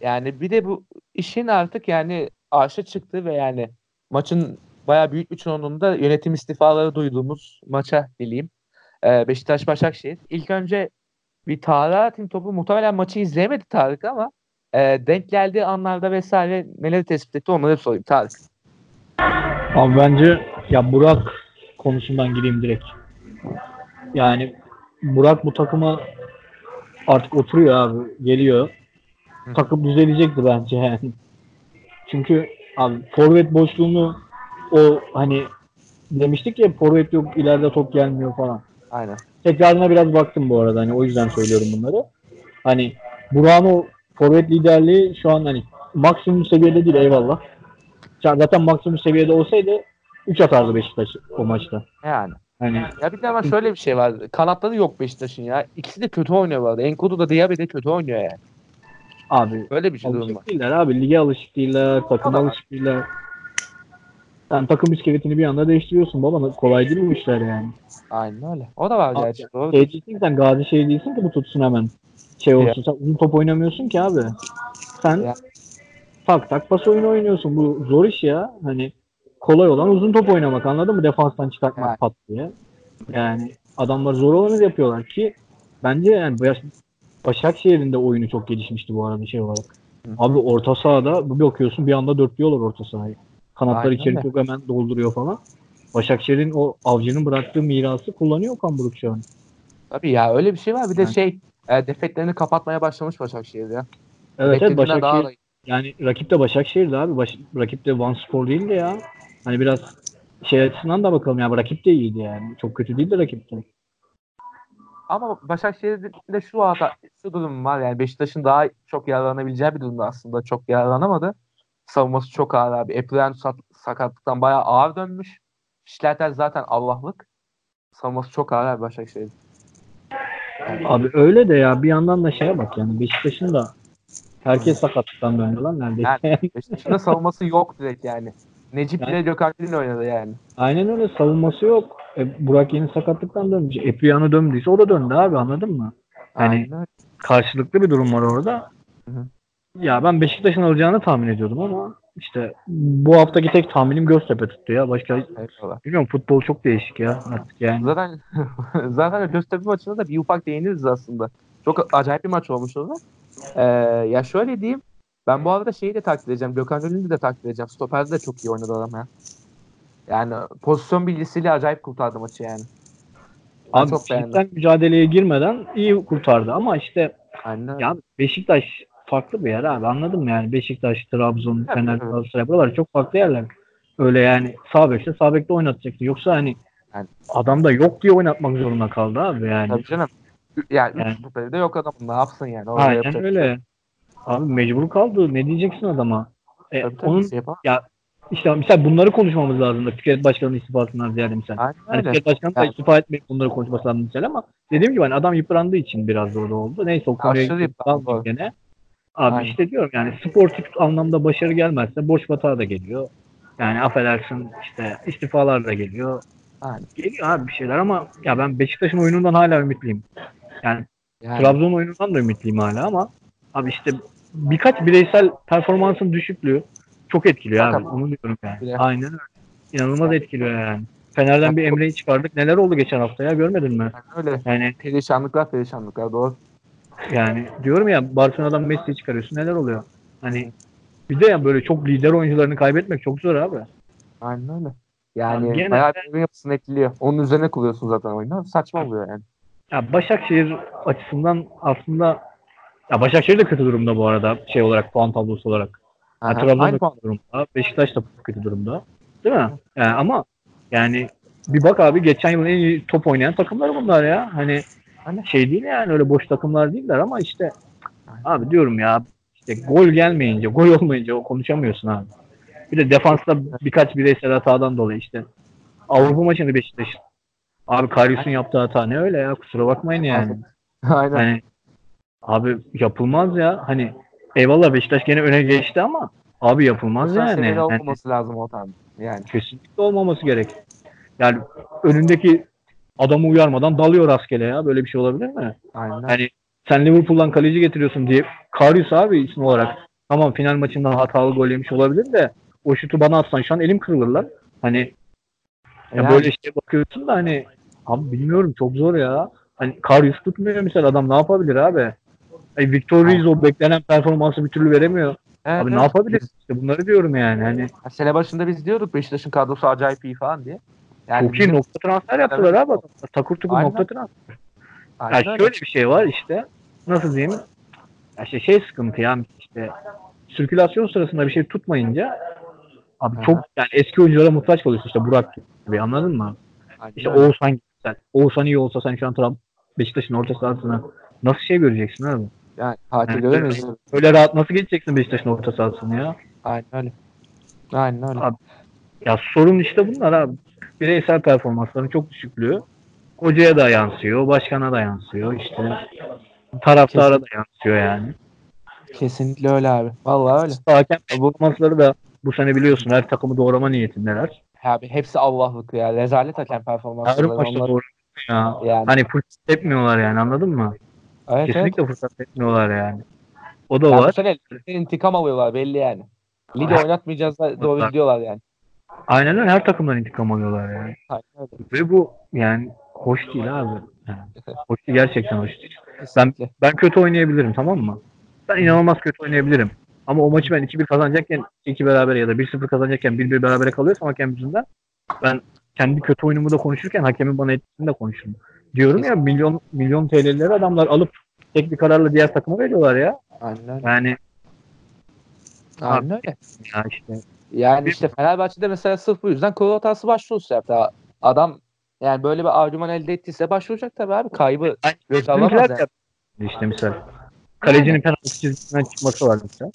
Yani bir de bu işin artık yani arşa çıktı ve yani maçın bayağı büyük bir çoğunluğunda yönetim istifaları duyduğumuz maça dileyim. Ee, Beşiktaş Başakşehir. İlk önce bir Tarık atayım topu. Muhtemelen maçı izleyemedi Tarık ama e, denk geldiği anlarda vesaire neleri tespit etti onları sorayım Tarık. Abi bence ya Burak konusundan gireyim direkt. Yani Burak bu takıma artık oturuyor abi. Geliyor. Hı. Takım düzelecekti bence yani. Çünkü abi forvet boşluğunu o hani demiştik ya forvet yok ileride top gelmiyor falan. Aynen. Tekrarına biraz baktım bu arada hani o yüzden söylüyorum bunları. Hani Burak'ın o forvet liderliği şu an hani maksimum seviyede değil eyvallah. Zaten maksimum seviyede olsaydı 3 atardı Beşiktaş o maçta. Yani. Hani Ya bir de ama şöyle bir şey var. Kanatları yok Beşiktaş'ın ya. İkisi de kötü oynuyor bu arada. Enkudu da Diaby de kötü oynuyor yani. abi Böyle bir şey durum var. değiller abi. Lige alışık değiller. Takıma Ama- alışık değiller. Sen takım iskeletini bir anda değiştiriyorsun baba. Kolay değil bu işler yani. Aynen öyle. O da var gerçi. Doğru. Şey değilsin sen gazi şey değilsin ki bu tutsun hemen. Şey olsun. Sen uzun top oynamıyorsun ki abi. Sen Ya. tak tak pas oyunu oynuyorsun. Bu zor iş ya. Hani kolay olan uzun top oynamak anladın mı? Defanstan çıkartmak Yani. pat diye. Yani adamlar zor olanı yapıyorlar ki bence yani Baş- Başakşehir'in de oyunu çok gelişmişti bu arada şey olarak. Hı. Abi orta sahada bir bakıyorsun bir anda dörtlüyorlar orta sahayı. Kanatlar Aynen içeri çok hemen dolduruyor falan. Başakşehir'in o avcının bıraktığı mirası kullanıyor Okan Buruk şu an. Tabii ya öyle bir şey var. Bir de Yani. şey e, defeklerini kapatmaya başlamış Başakşehir ya. Evet evet daha Başakşehir da iyi. yani rakip de Başakşehir'di abi. Baş, rakip de Van Spor değildi ya. Hani biraz şey açısından da bakalım ya. Rakip de iyiydi yani. Çok kötü değildi rakip de. Ama Başakşehir'de şu hata, şu durum var yani Beşiktaş'ın daha çok yararlanabileceği bir durumda aslında. Çok yararlanamadı. Savunması çok ağır abi. Eprian sakatlıktan bayağı ağır dönmüş. Şilerter zaten Allah'lık. Savunması çok ağır abi Başakşehir'in. Abi öyle de ya bir yandan da şeye bak yani Beşiktaş'ın da herkes sakatlıktan döndü lan neredeyse. Yani Beşiktaş'ın da savunması yok direkt yani. Necip Yani- ile Gökhan oynadı yani. Aynen öyle savunması yok. E, Burak yeni sakatlıktan dönmüş. Epriyan'ı döndüyse o da döndü abi anladın mı? Yani- Aynen. Karşılıklı bir durum var orada. Hı hı. Ya ben Beşiktaş'ın alacağını tahmin ediyordum ama işte bu haftaki tek tahminim Göztepe tuttu ya. Başka Eyvallah. bilmiyorum futbol çok değişik ya artık yani. Zaten *laughs* zaten Göztepe maçında da bir ufak değiniriz aslında. Çok acayip bir maç olmuş o da. Ee, ya şöyle diyeyim. Ben bu arada şeyi de takdir edeceğim. Gökhan Gönül'ü de takdir edeceğim. Stoper'de de çok iyi oynadı adam ya. Yani pozisyon bilgisiyle acayip kurtardı maçı yani. Ben Abi çok beğendim. mücadeleye girmeden iyi kurtardı ama işte Aynen ya Beşiktaş farklı bir yer abi anladın mı yani Beşiktaş, Trabzon, Fener. Galatasaray buralar çok farklı yerler. Öyle yani sağ bekte sağ bekte oynatacaksın. Yoksa hani Yani- adam da yok diye oynatmak zorunda kaldı abi yani. Tabii canım. Yani, Yani- üç de yok adamın. Ne yapsın yani? Orada Aynen yapacak şey öyle. yok. Abi mecbur kaldı. Ne diyeceksin adama? E, Tabii, tabii, onun şey yapamaz. işte mesela bunları konuşmamız lazım da Fikret Başkan'ın istifasından ziyade misal. Aynen Hani. Fikret Başkan da Yani- istifa etmeyip bunları konuşması lazım misal ama dediğim gibi hani adam yıprandığı için biraz da orada oldu. Neyse o konuya gene. Abi Aynen. işte diyorum yani sportif anlamda başarı gelmezse boş batağı da geliyor. Yani affedersin işte istifalar da geliyor. Aynen. Geliyor abi bir şeyler ama ya ben Beşiktaş'ın oyunundan hala ümitliyim. Yani Yani, Trabzon oyunundan da ümitliyim hala ama abi işte birkaç bireysel performansın düşüklüğü çok etkiliyor abi. Bakalım. Onu diyorum yani. Bile. Aynen öyle. İnanılmaz etkiliyor yani. Fener'den bir Emre'yi çıkardık. Neler oldu geçen hafta ya görmedin mi? aynen öyle. Yani Perişanlıklar perişanlıklar doğru. Yani diyorum ya Barcelona'dan Messi'yi çıkarıyorsun neler oluyor? Hani bir de ya böyle çok lider oyuncularını kaybetmek çok zor abi. Aynen öyle. Yani Abi gene- bayağı bir oyun yapısını etkiliyor. Onun üzerine kuruyorsun zaten oyunu. Saçma oluyor yani. Ya Başakşehir açısından aslında ya Başakşehir de kötü durumda bu arada şey olarak puan tablosu olarak. Aha, Trabzon da Aynı puan. kötü durumda. Beşiktaş da kötü durumda. Değil mi? Yani ama yani bir bak abi geçen yılın en iyi top oynayan takımlar bunlar ya. Hani Hani? şey değil yani öyle boş takımlar değiller ama işte abi diyorum ya işte gol gelmeyince, gol olmayınca o konuşamıyorsun abi. Bir de defansta birkaç bireysel hatadan dolayı işte. Avrupa maçını Beşiktaş'ın. Abi Karius'un yaptığı hata ne öyle ya kusura bakmayın yani. Aynen. Hani abi yapılmaz ya. Hani eyvallah Beşiktaş gene öne geçti ama abi yapılmaz Profesyonel yani. Yani olmaması lazım o tam. Yani. kesinlikle olmaması gerek. Yani önündeki adamı uyarmadan dalıyor rastgele ya. Böyle bir şey olabilir mi? Aynen. Hani sen Liverpool'dan kaleci getiriyorsun diye Karius abi isim olarak. Tamam final maçında hatalı gol yemiş olabilir de o şutu bana atsan şu an elim kırılır lan. Hani ya Yani. böyle şeye bakıyorsun da hani abi bilmiyorum çok zor ya. Hani Karius tutmuyor mesela adam ne yapabilir abi? Ay Victor Ruiz o beklenen performansı bir türlü veremiyor. Evet, abi ne evet. yapabilir? İşte bunları diyorum yani. Hani Sene başında biz diyorduk Beşiktaş'ın kadrosu acayip iyi falan diye. Yani çok iyi nokta transfer yaptılar abi. Takır tukur nokta transfer. Aynen Ya öyle. şöyle bir şey var işte. Nasıl diyeyim? Ya işte şey sıkıntı ya işte sirkülasyon sırasında bir şey tutmayınca abi çok yani eski oyunculara muhtaç kalıyorsun işte Burak gibi anladın mı? Aynen İşte öyle. Oğuzhan gibi sen. Oğuzhan iyi olsa sen şu an Trabzon Beşiktaş'ın orta sahasına nasıl şey göreceksin abi? Yani Fatih Yani göremeyiz. Öyle rahat nasıl geçeceksin Beşiktaş'ın orta sahasını ya? Aynen öyle. Aynen öyle. Abi, Ya sorun işte bunlar abi. Bireysel performansların çok düşüklüğü. Hocaya da yansıyor, başkana da yansıyor işte. Taraftara da yansıyor yani. Kesinlikle öyle abi. Vallahi öyle. Hakem performansları da bu sene biliyorsun her takımı doğrama niyetindeler. Abi hepsi Allah'lık ya. Rezalet hakem Her performansları. maçta Onlar... doğru ya. Yani. Hani fırsat etmiyorlar yani anladın mı? Evet, evet. Kesinlikle fırsat etmiyorlar yani. O da Ya bu var. sene ligden intikam alıyorlar belli yani. Ligi oynatmayacağız da doğru gidiyorlar yani. Aynen öyle her takımdan intikam alıyorlar yani. Aynen öyle. Ve bu yani hoş değil abi. Yani, *laughs* hoş değil gerçekten hoş değil. Kesinlikle. Ben kötü oynayabilirim tamam mı? Ben inanılmaz kötü oynayabilirim. Ama o maçı ben 2-1 kazanacakken 2 beraber ya da 1-0 kazanacakken 1-1 berabere kalıyorsam hakem yüzünden ben kendi kötü oyunumu da konuşurken hakemin bana etkisini de konuşurum. Diyorum ya milyon milyon TL'leri adamlar alıp tek bir kararla diğer takıma veriyorlar ya. Aynen. Yani Aynen öyle. Ya işte. Yani işte Fenerbahçe'de mesela sırf bu yüzden kol hatası başvurusu yaptı. Adam yani böyle bir argüman elde ettiyse başvuracak tabii abi. Kaybı göz alamaz yani. işte misal. Kalecinin penaltı çizgisinden çıkması var mesela.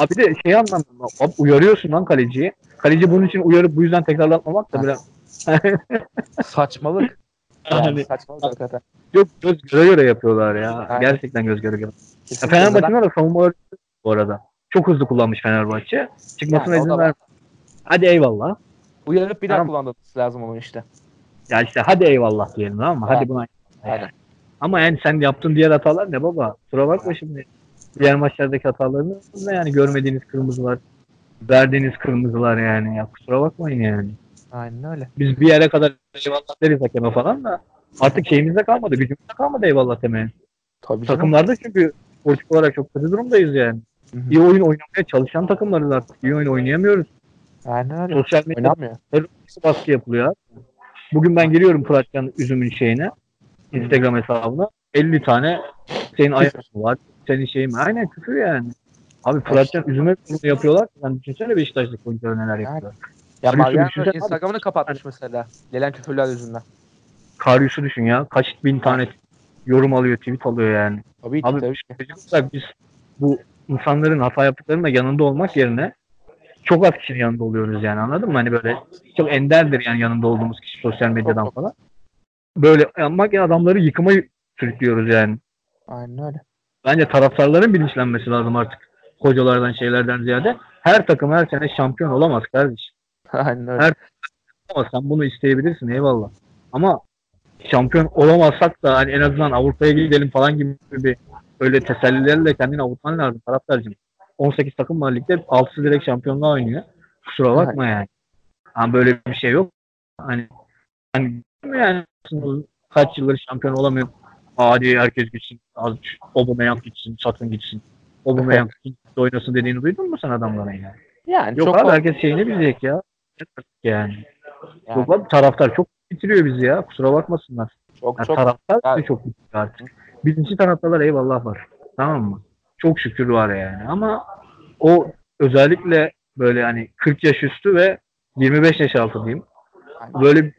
Abi de şey anlamında abi uyarıyorsun lan kaleciyi. Kaleci bunun için uyarıp bu yüzden tekrarlatmamak da biraz *laughs* Saçmalık. *laughs* Yani Yani- saçmalık hakikaten. yok göz göre göre yapıyorlar ya. Aynen. Gerçekten göz göre göre. Fenerbahçe'nin de savunmaları bu arada. Çok hızlı kullanmış Fenerbahçe. Çıkmasına Yani izin ver. Hadi eyvallah. Uyarıp bir daha Tamam. kullanması lazım onu işte. Ya işte hadi eyvallah diyelim tamam mı? Hadi buna. Aynen. Ama yani sen yaptığın diğer hatalar ne baba? Kusura bakma şimdi. Diğer maçlardaki hatalarınız ne yani görmediğiniz kırmızılar, verdiğiniz kırmızılar yani. Ya kusura bakmayın yani. Aynen öyle. Biz bir yere kadar eyvallah deriz hakeme falan da artık şeyimizde kalmadı, gücümüzde kalmadı eyvallah demeye. Tabii canım. Takımlarda çünkü sportif olarak çok kötü durumdayız yani. Hı hı. İyi oyun oynamaya çalışan takımlarız artık. İyi oyun oynayamıyoruz. Aynen öyle. Sosyal medyada Oynamıyor. baskı yapılıyor. Bugün ben giriyorum Fıratcan Üzüm'ün şeyine, Instagram hesabına. 50 tane senin ayakın var, senin şeyin var. Aynen küfür yani. Abi Fıratcan Üzüm'e bunu yapıyorlar. Sen düşünsene Beşiktaş'taki oyuncular neler yapıyorlar. Ya Mariano. Instagram'ını kapatmış mesela. Gelen küfürler yüzünden. Karius'u düşün ya. Kaç bin tane yorum alıyor, tweet alıyor yani. Tabii ki Abi tabii ki. biz bu insanların hata yaptıklarında yanında olmak yerine çok az kişinin yanında oluyoruz yani anladın mı? Hani böyle çok enderdir yani yanında olduğumuz kişi sosyal medyadan falan. Böyle yapmak ya adamları yıkıma sürüklüyoruz yani. Aynen öyle. Bence taraftarların bilinçlenmesi lazım artık. Hocalardan şeylerden ziyade. Her takım her sene şampiyon olamaz kardeşim. *laughs* Aynen öyle. Her- Ama sen bunu isteyebilirsin eyvallah. Ama şampiyon olamazsak da hani en azından Avrupa'ya gidelim falan gibi bir öyle tesellilerle kendini avutman lazım taraftarcığım. 18 takım var ligde 6'sı direkt şampiyonluğa oynuyor. Kusura bakma yani. Hani böyle bir şey yok. Hani hani yani kaç yıldır şampiyon olamıyor. Hadi herkes gitsin. Az Aubameyang gitsin, Satın gitsin. Aubameyang gitsin, oynasın dediğini duydun mu sen adamların yani? Yani Yok çok abi herkes şeyini bilecek ya. Yani. yani Yok abi taraftar çok bitiriyor bizi ya. Kusura bakmasınlar. çok Ya çok taraftar Ya- bizi çok bitiriyor artık. Birinci taraftarlar eyvallah var. Tamam mı? Çok şükür var yani. Ama o özellikle böyle hani 40 yaş üstü ve 25 yaş altı diyeyim. Böyle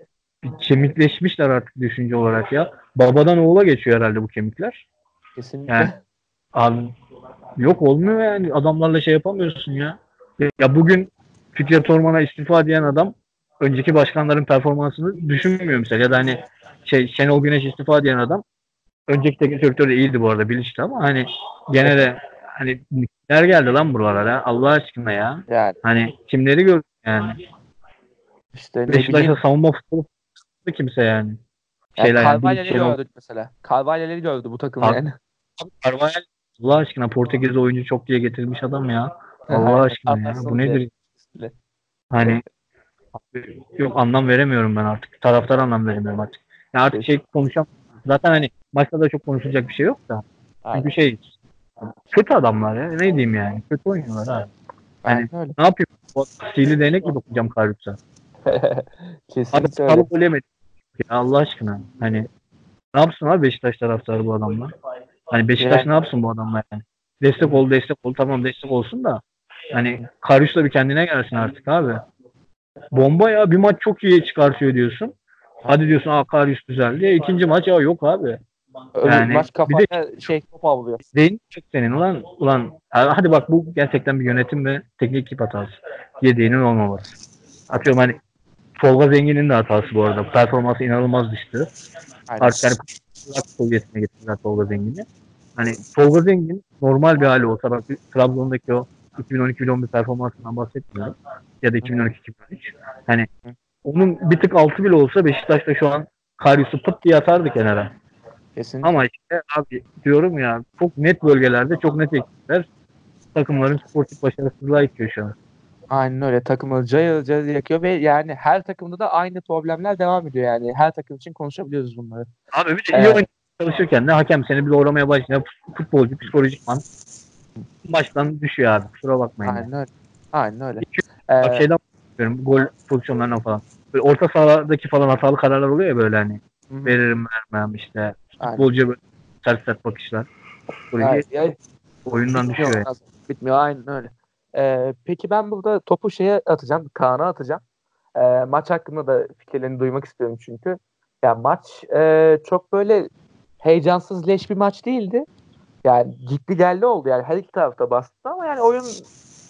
kemikleşmişler artık düşünce olarak ya. Babadan oğula geçiyor herhalde bu kemikler. kesinlikle. Yani- Abi yok olmuyor yani. Adamlarla şey yapamıyorsun ya. Ya, ya bugün Fikret Orman'a istifa diyen adam önceki başkanların performansını düşünmüyor mesela. Ya da hani şey Şenol Güneş istifa diyen adam önceki teknik direktör de iyiydi bu arada bilinçli ama hani gene de hani kimler geldi lan buralara Allah aşkına ya. Yani Hani kimleri gördük yani. işte Beşiktaş'ta savunma futbolu kimse yani. Yani Şeyler yani, Carvalho'yu Şenol- gördük mesela. Carvalho'yu gördü bu takım Abi- yani. Carvalho Allah aşkına Portekiz oyuncu çok diye getirmiş adam ya. Allah aşkına ya. Bu nedir? Hani yok anlam veremiyorum ben artık. Taraftar anlam veremiyorum artık. Ya artık şey konuşam. Zaten hani maçta da çok konuşulacak bir şey yok da. Aynen. Çünkü şey kötü adamlar ya. Ne diyeyim yani. Kötü oynuyorlar abi. Aynen öyle. Ne yapayım? Sihirli değnek mi dokunacağım Karlut'a? Abi *laughs* Kesinlikle öyle. salıp ölemedik. Ya Allah aşkına. Hani ne yapsın abi Beşiktaş taraftarı bu adamlar? Hani Beşiktaş Yani- ne yapsın bu adamlar yani? Destek ol, destek ol. Tamam destek olsun da. Hani Karius da bir kendine gelsin artık abi. Bomba ya. Bir maç çok iyi çıkartıyor diyorsun. Hadi diyorsun aa Karius düzeldi. E, ikinci maç ya yok abi. Yani maç bir kafaya şey top avlıyor. Zeyn çok senin ulan ulan hadi bak bu gerçekten bir yönetim ve teknik ekip hatası. Yediğinin olmaması. Atıyorum hani Tolga Zengin'in de hatası bu arada. Performansı inanılmaz düştü. Artık yani seviyesine getirdiler Tolga Zengin'i. Hani Tolga Zengin normal bir hali olsa bak Trabzon'daki o 2012-2011 performansından bahsetmiyorum. Ya da 2012-2013. Hani onun bir tık altı bile olsa Beşiktaş'ta şu an Karius'u pıt diye atardı kenara. Kesinlikle. Ama işte abi diyorum ya çok net bölgelerde çok net ekipler takımların sportif başarısızlığa itiyor şu an. Aynen öyle. Takımı cayır cayır yakıyor ve yani her takımda da aynı problemler devam ediyor yani. Her takım için konuşabiliyoruz bunları. Abi bir de iyi oynamaya çalışırken de hakem seni bir doğramaya başlıyor. Futbolcu psikolojikman maçtan düşüyor abi. Kusura bakmayın. Aynen öyle. Aynen öyle. Bak Ee, şeyden bahsediyorum. Gol pozisyonlarından falan. Böyle orta sahadaki falan hatalı kararlar oluyor ya böyle hani. hı. Veririm vermem işte. Futbolcuya böyle sert sert bakışlar. Psikoloji Ya- ya- oyundan bitmiyor, düşüyor. yani. Bitmiyor aynen öyle. Ee, peki ben burada topu şeye atacağım, Kaan'a atacağım. Ee, maç hakkında da fikirlerini duymak istiyorum çünkü. Ya maç e, çok böyle heyecansız leş bir maç değildi. Yani gitti geldi oldu yani her iki tarafta bastı ama yani oyun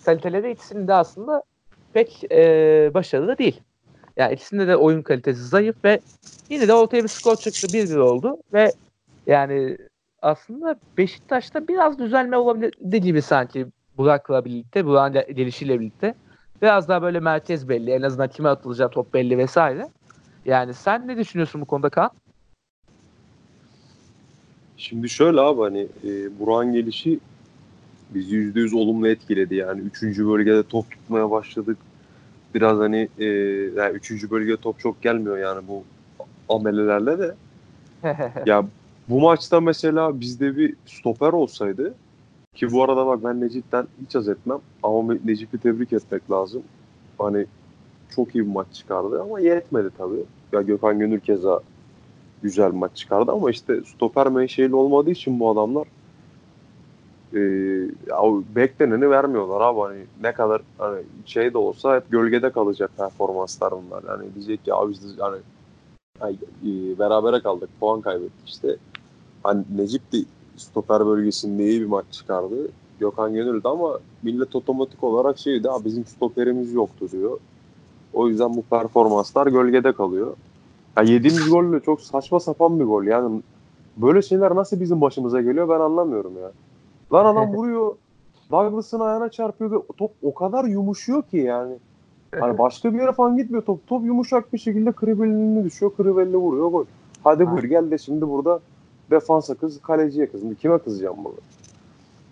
kaliteleri ikisinin de aslında pek e, başarılı değil. Yani ikisinde de oyun kalitesi zayıf ve yine de ortaya bir skor çıktı 1-1 oldu ve yani aslında Beşiktaş'ta biraz düzelme olabilir gibi sanki Burak'la birlikte, Burak'ın gelişiyle birlikte. Biraz daha böyle merkez belli. En azından kime atılacağı top belli vesaire. Yani sen ne düşünüyorsun bu konuda Kaan? Şimdi şöyle abi hani e, Burak'ın gelişi bizi yüzde yüz olumlu etkiledi. Yani üçüncü bölgede top tutmaya başladık. Biraz hani e, yani üçüncü bölgede top çok gelmiyor yani bu amelelerle de. *laughs* ya bu maçta mesela bizde bir stoper olsaydı ki bu arada bak ben Necip'ten hiç az etmem ama Necip'i tebrik etmek lazım. Hani çok iyi bir maç çıkardı ama yetmedi tabii. Ya Gökhan Gönül keza güzel maç çıkardı ama işte stoper menşeili olmadığı için bu adamlar e, bekleneni vermiyorlar abi hani ne kadar hani şey de olsa hep gölgede kalacak performanslar bunlar. Yani diyecek ki abi biz hani, hani e, berabere kaldık puan kaybettik işte. Hani Necip de stoper bölgesinde iyi bir maç çıkardı. Gökhan Gönül de ama millet otomatik olarak şeydi abi bizim stoperimiz yoktu diyor. O yüzden bu performanslar gölgede kalıyor. Ya yediğimiz gol de çok saçma sapan bir gol. Yani böyle şeyler nasıl bizim başımıza geliyor ben anlamıyorum ya. Lan adam *laughs* vuruyor. Douglas'ın ayağına çarpıyor ve top o kadar yumuşuyor ki yani. Hani başka bir yere falan gitmiyor top. Top yumuşak bir şekilde Krivelli'ne düşüyor. Krivelli vuruyor gol. Hadi buyur gel de şimdi burada defansa kız, kaleciye kız. Kime kızacağım bunu?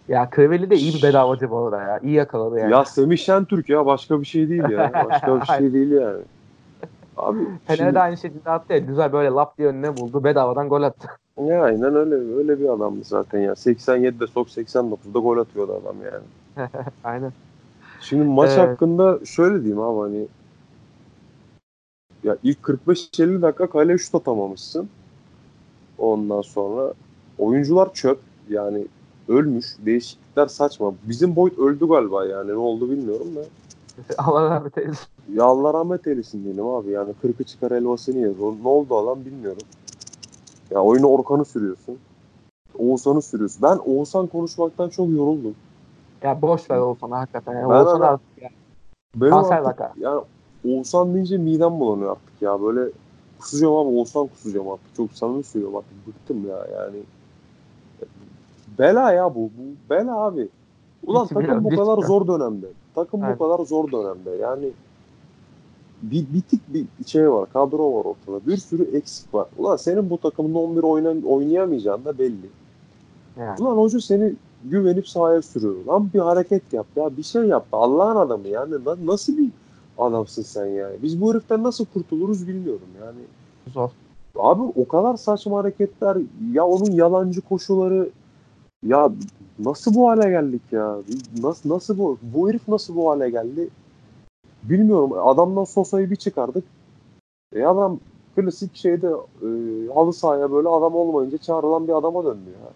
Ya Krivelli de iyi bir bedavacı bu arada ya. İyi yakaladı yani. Ya Semih Şentürk ya başka bir şey değil ya. Başka bir şey değil yani. *laughs* Abi Fener'de şimdi... aynı şekilde attı ya. Güzel böyle lap diye önüne buldu. Bedavadan gol attı. Ya aynen öyle öyle bir adamdı zaten ya. 87'de sok 89'da gol atıyordu adam yani. *laughs* aynen. Şimdi maç ee... hakkında şöyle diyeyim abi hani ya ilk 45-50 dakika kale şut atamamışsın. Ondan sonra oyuncular çöp yani ölmüş. Değişiklikler saçma. Bizim Boyd öldü galiba yani ne oldu bilmiyorum da. *laughs* Allah rahmet eylesin. Ya Allah rahmet eylesin diyelim abi. Yani kırkı çıkar elvasını yer. Ne oldu alan bilmiyorum. Ya oyunu Orkan'ı sürüyorsun. Oğuzhan'ı sürüyorsun. Ben Oğuzhan konuşmaktan çok yoruldum. Ya boş ver Oğuzhan'ı hakikaten. Yani ben Oğuzhan artık ya. Benim Kanser artık, vaka. Yani Oğuzhan deyince midem bulanıyor artık ya. Böyle kusacağım abi Oğuzhan kusacağım artık. Çok samimi söylüyorum artık. Bıktım ya yani. Bela ya bu. bu bela abi. Ulan Hiç takım bu kadar zor dönemde. Takım evet. bu kadar zor dönemde. Yani bir bitik bir şey var. Kadro var ortada. Bir sürü eksik var. Ulan senin bu takımın 11 oynan, oynayamayacağın da belli. Yani. Ulan hoca seni güvenip sahaya sürüyor. Lan bir hareket yap ya. Bir şey yap. Allah'ın adamı yani. Nasıl bir adamsın sen yani. Biz bu heriften nasıl kurtuluruz bilmiyorum yani. Zor. Abi o kadar saçma hareketler ya onun yalancı koşuları ya nasıl bu hale geldik ya? Nasıl nasıl bu bu herif nasıl bu hale geldi? Bilmiyorum. Adamdan Sosa'yı bir çıkardık. E adam klasik şeyde e, halı sahaya böyle adam olmayınca çağrılan bir adama döndü ya.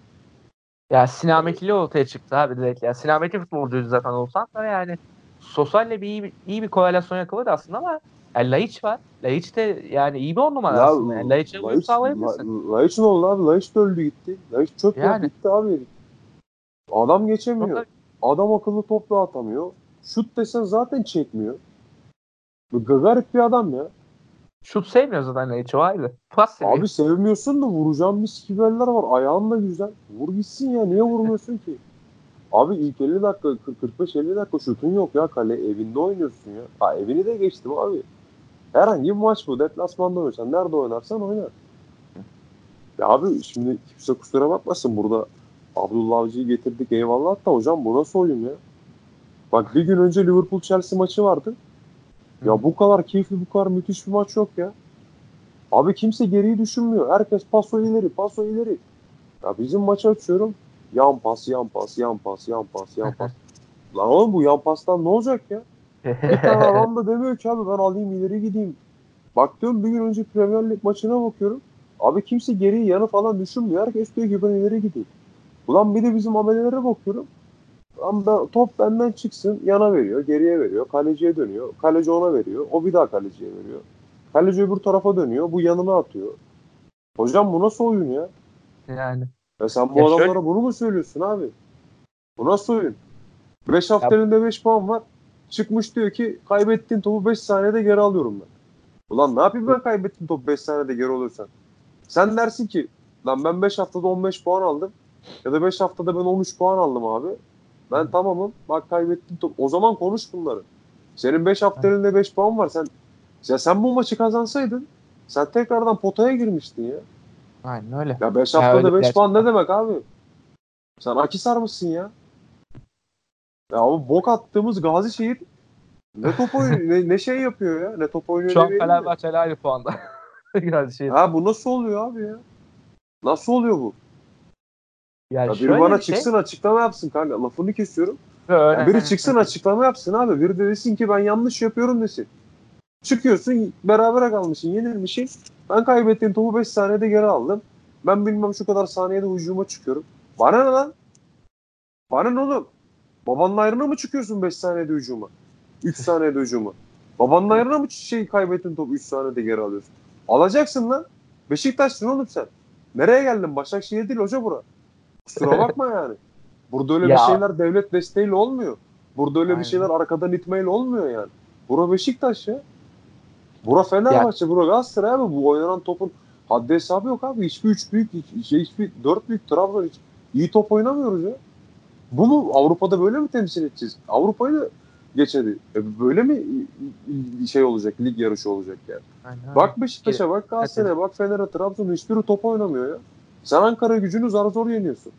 Ya Sinamekili ortaya çıktı abi direkt ya. Sinamekli futbolcuydu zaten olsan da yani Sosa'yla bir iyi, iyi bir korelasyon yakaladı aslında ama yani Laiç var. Laiç de yani iyi bir on numara ya, aslında. Yani Laiç'e uyum sağlayabilirsin. Laiç ne oldu abi? Laiç de öldü gitti. Laiç çöp yani. gitti abi. Adam geçemiyor. Adam akıllı top atamıyor. Şut desen zaten çekmiyor. Garip bir adam ya. Şut sevmiyor zaten hiç o ayrı. Pas seviyor. Abi sevmiyorsun da vuracağım mis gibi eller var. Ayağın da güzel. Vur gitsin ya. Niye vurmuyorsun ki? Abi ilk 50 dakika 45-50 dakika şutun yok ya kale evinde oynuyorsun ya. Ha evini de geçtim abi. Herhangi bir maç bu. Deplasmanda oynuyorsan nerede oynarsan oyna. Ya abi şimdi kimse kusura bakmasın burada Abdullah Avcı'yı getirdik eyvallah da hocam bu nasıl oyun ya? Bak bir gün önce Liverpool Chelsea maçı vardı. Ya bu kadar keyifli, bu kadar müthiş bir maç yok ya. Abi kimse geriyi düşünmüyor. Herkes paso ileri, paso ileri. Ya bizim maçı açıyorum. Yan pas, yan pas, yan pas, yan pas, yan pas. *laughs* Lan oğlum bu yan pastan ne olacak ya? Bir tane *laughs* adam da demiyor ki abi ben alayım ileri gideyim. Bak diyorum bir gün önce Premier Lig maçına bakıyorum. Abi kimse geriyi yanı falan düşünmüyor. Herkes diyor ki ben ileri gideyim. Ulan bir de bizim amelelere bakıyorum. Ama ben- top benden çıksın yana veriyor, geriye veriyor, kaleciye dönüyor. Kaleci ona veriyor, o bir daha kaleciye veriyor. Kaleci öbür tarafa dönüyor, bu yanına atıyor. Hocam bu nasıl oyun ya? Yani. Ya sen bu Ya adamlara şöyle- bunu mu söylüyorsun abi? Bu nasıl oyun? 5 hafta elinde 5 puan var. Çıkmış diyor ki kaybettiğin topu 5 saniyede geri alıyorum ben. Ulan ne yapayım ben kaybettiğim topu 5 saniyede geri alıyorsan? Sen dersin ki lan ben 5 haftada 15 puan aldım. Ya da 5 haftada ben 13 puan aldım abi. Ben tamamım. Bak kaybettim top. O zaman konuş bunları. Senin 5 hafta elinde 5 puan var. Sen ya sen bu maçı kazansaydın sen tekrardan potaya girmiştin ya. Aynen öyle. Ya 5 Ya haftada öyle 5 gerçekten. puan ne demek abi? Sen Akisar mısın ya? Ya bu bok attığımız Gazi şehir ne top oynuyor, *laughs* ne, ne şey yapıyor ya? Ne top oynuyor Şu an demeyelim de. Fenerbahçe ile aynı puanda. *laughs* şey. Ha bu nasıl oluyor abi ya? Nasıl oluyor bu? Yani Ya biri bana bir şey, çıksın açıklama yapsın kanka. Lafını kesiyorum. öyle- Ya biri çıksın açıklama yapsın abi. Biri de desin ki ben yanlış yapıyorum desin. Çıkıyorsun berabere kalmışsın yenilmişsin. Ben kaybettiğim topu 5 saniyede geri aldım. Ben bilmem şu kadar saniyede hücuma çıkıyorum. Bana ne lan? Bana ne oğlum? Babanın ayrına mı çıkıyorsun 5 saniyede hücuma? 3 *laughs* saniyede hücuma. Babanın ayrına mı şey kaybettin topu 3 saniyede geri alıyorsun? Alacaksın lan. Beşiktaş'sın oğlum sen. Nereye geldin? Başakşehir değil hoca bura. Kusura bakma yani. Burada öyle Ya. bir şeyler devlet desteğiyle olmuyor. Burada öyle Aynen. bir şeyler arkadan itmeyle olmuyor yani. Bura Beşiktaş ya. Bura Fenerbahçe, bura Galatasaray abi. Bu oynanan topun haddi hesabı yok abi. Hiçbir üç büyük, hiç, şey, hiçbir dört büyük Trabzon hiç iyi top oynamıyoruz ya. Bu mu Avrupa'da böyle mi temsil edeceğiz? Avrupa'yı da geçedi. E böyle mi şey olacak, lig yarışı olacak yani? Aynen. Bak Beşiktaş'a, bak Galatasaray'a, bak Fener'e, Trabzon'a hiçbiri top oynamıyor ya. Sen Ankara gücünü zar zor yeniyorsun.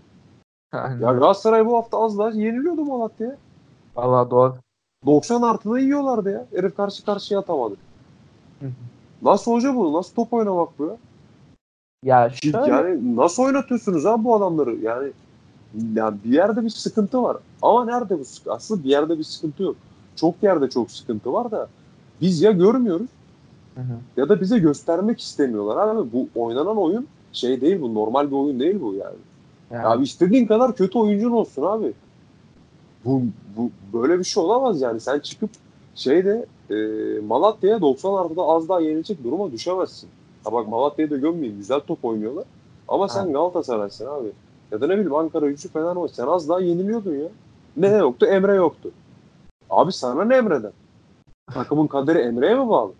Aynen. Ya Galatasaray bu hafta az daha yeniliyordu Malatya'ya. Vallahi doğru. 90 artıda yiyorlardı ya. Herif karşı karşıya atamadı. Hı hı. Nasıl hoca bu? Nasıl top oynamak bu ya? Ya şöyle Yani nasıl oynatıyorsunuz ha bu adamları? Yani ya bir yerde bir sıkıntı var. Ama nerede bu sıkıntı? Aslında bir yerde bir sıkıntı yok. Çok yerde çok sıkıntı var da biz ya görmüyoruz ya da bize göstermek istemiyorlar. Abi bu oynanan oyun şey değil bu. Normal bir oyun değil bu yani. yani, Abi istediğin kadar kötü oyuncun olsun abi. Bu, bu böyle bir şey olamaz yani. Sen çıkıp şeyde e, Malatya'ya 90 artıda az daha yenilecek duruma düşemezsin. Ha bak Malatya'yı da gömmeyin. Güzel top oynuyorlar. Ama sen Evet. Galatasaray'sın abi. Ya da ne bileyim Ankara gücü Fenerbahçe. Sen az daha yeniliyordun ya. Ne yoktu? Emre yoktu. Abi sana ne Emre'den? Takımın kaderi Emre'ye mi bağlı?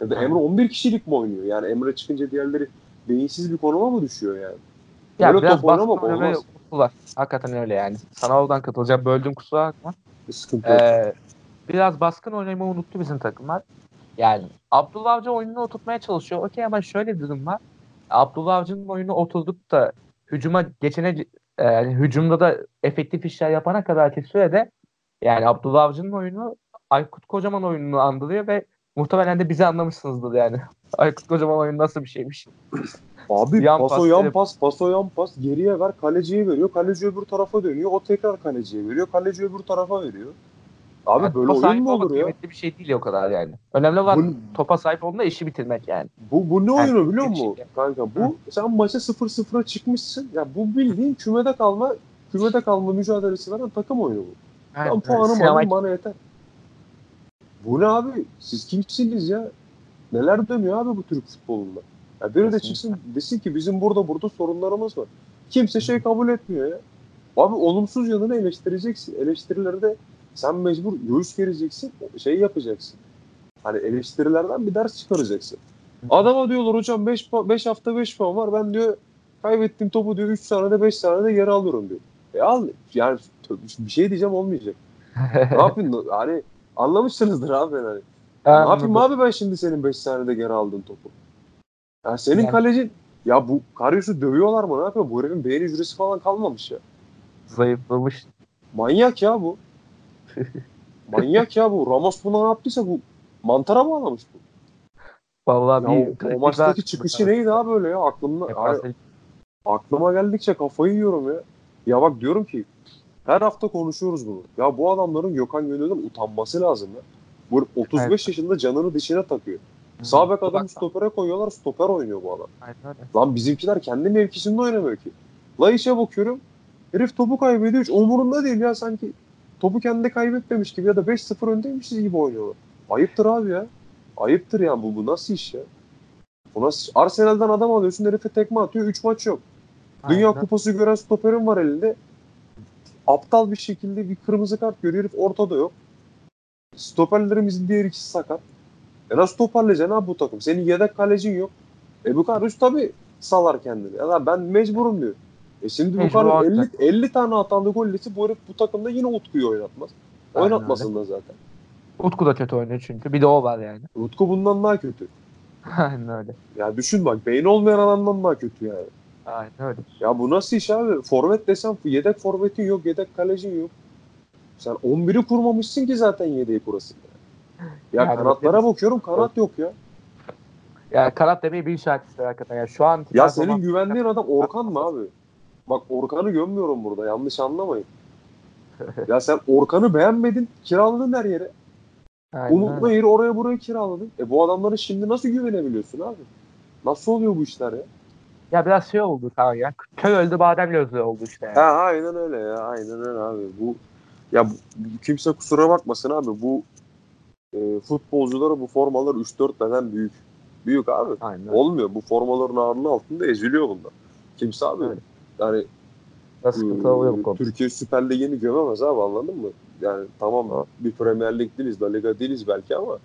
Ya da. Emre 11 kişilik mi oynuyor? Yani Emre çıkınca diğerleri beyinsiz bir konuma mı düşüyor yani? ya Böyle biraz oynamayı olmaz. unuttular. Hakikaten öyle yani. Sana oradan katılacağım. Böldüm kusura bakma. Sıkıntı. Ee, biraz baskın oynamayı unuttu bizim takımlar. Yani Abdullah Avcı oyununu oturtmaya çalışıyor. Okey ama şöyle bir durum var. Abdullah Avcı'nın oyunu oturduk da hücuma geçene e, yani hücumda da efektif işler yapana kadarki sürede yani Abdullah Avcı'nın oyunu Aykut Kocaman oyununu andırıyor ve muhtemelen de bizi anlamışsınızdır yani. Aykut Kocaman oyunu nasıl bir şeymiş. Abi Yan paso pas, yan evet. pas, paso yan pas geriye ver, kaleciye veriyor. Kaleci öbür tarafa dönüyor. O tekrar kaleciye veriyor. Kaleci öbür tarafa veriyor. Abi Yani böyle oyun mu olur ya? kıymetli bir şey değil o kadar yani. Önemli olan Bu, topa sahip olduğunda işi bitirmek yani. bu, bu ne Yani oyunu biliyor musun şey- kanka? Bu sen maça 0-0'a çıkmışsın. Ya bu bildiğin kümede kalma kümede kalma mücadelesi veren takım oyunu bu. Ben puanım alayım bana yeter. Bu ne abi? Siz kimsiniz ya? Neler dönüyor abi bu Türk futbolunda? Ya biri de çıksın desin ki bizim burada burada sorunlarımız var. Kimse şey kabul etmiyor ya. Abi olumsuz yanını eleştireceksin. Eleştirileri de sen mecbur göğüs gereceksin. Şey yapacaksın. Hani eleştirilerden bir ders çıkaracaksın. Adama diyorlar hocam 5 5 hafta 5 puan var. Ben diyor kaybettiğim topu diyor 3 saniyede 5 saniyede geri alıyorum diyor. E al yani bir şey diyeceğim olmayacak. *laughs* ne yapayım? Hani anlamışsınızdır abi yani. Ne yapayım abi ben şimdi senin 5 saniyede geri aldığın topu? Ya senin Yani- kalecin ya bu Karius'u dövüyorlar mı ne yapıyor? Bu herifin beyin hücresi falan kalmamış ya. Zayıflamış. Manyak ya bu. *laughs* Manyak ya bu. Ramos buna ne yaptıysa bu mantara bağlamış bu. Vallahi Ya bir o, o maçtaki çıkışı neydi abi böyle ya? Aklımda, Hep Ay- aklıma geldikçe kafayı yiyorum ya. Ya bak diyorum ki her hafta konuşuyoruz bunu. Ya bu adamların Gökhan Gönül'den utanması lazım ya. Bu 35 yaşında canını dişine takıyor. Sağ bek adamı stopere koyuyorlar. Stoper oynuyor bu adam. Aynen. Lan bizimkiler kendi mevkisinde oynamıyor ki. La işe bakıyorum. Herif topu kaybediyor. Hiç umurunda değil ya sanki topu kendi kaybetmemiş gibi ya da 5-0 öndeymişiz gibi oynuyorlar. Ayıptır abi ya. Ayıptır yani bu, bu nasıl iş ya? Bu nasıl iş? Arsenal'dan adam alıyorsun herife tekme atıyor 3 maç yok. Dünya Aynen. kupası gören stoperin var elinde. Aptal bir şekilde bir kırmızı kart görüyor herif ortada yok. Stoperlerimizin diğer ikisi sakat. E nasıl toparlayacaksın abi bu takım? Senin yedek kalecin yok. E bu Karus tabii salar kendini. Ya ben mecburum diyor. E şimdi bu Karus 50, olacak. 50 tane hatalı gollesi bu herif bu takımda yine Utku'yu oynatmaz. Aynen Oynatmasın da zaten. Utku da kötü oynuyor çünkü. Bir de o var yani. Utku bundan daha kötü. *laughs* Aynen öyle. Ya düşün bak beyni olmayan adamdan daha kötü yani. Aynen öyle. Ya bu nasıl iş abi? Forvet desem yedek forvetin yok, yedek kalecin yok. Sen 11'i kurmamışsın ki zaten yedeği kurasın. Ya, ya kanatlara bakıyorum kanat yok ya. Yani kanat demeyi bir işaretçisi hakikaten. Yani şu an Ya senin güvendiğin adam Orkan mı abi? Bak Orkan'ı gömmüyorum burada yanlış anlamayın. *laughs* ya sen Orkan'ı beğenmedin kiraladın her yere. Aynen. Nehir oraya buraya kiraladın. E bu adamlara şimdi nasıl güvenebiliyorsun abi? Nasıl oluyor bu işler ya? Ya biraz şey oldu tamam ya. Köy öldü badem gözlü oldu işte yani. Ha aynen öyle ya. Aynen öyle abi. Bu ya kimse kusura bakmasın abi. Bu e, futbolculara bu formalar 3-4 beden büyük. Büyük abi. Aynen. Olmuyor. Bu formaların ağırlığı altında eziliyor bunlar. Kimse abi. Yani e. Türkiye Süper Ligi'ni gömemez abi anladın mı? Yani tamam Doğru. bir Premier Lig değiliz, La Liga değiliz belki ama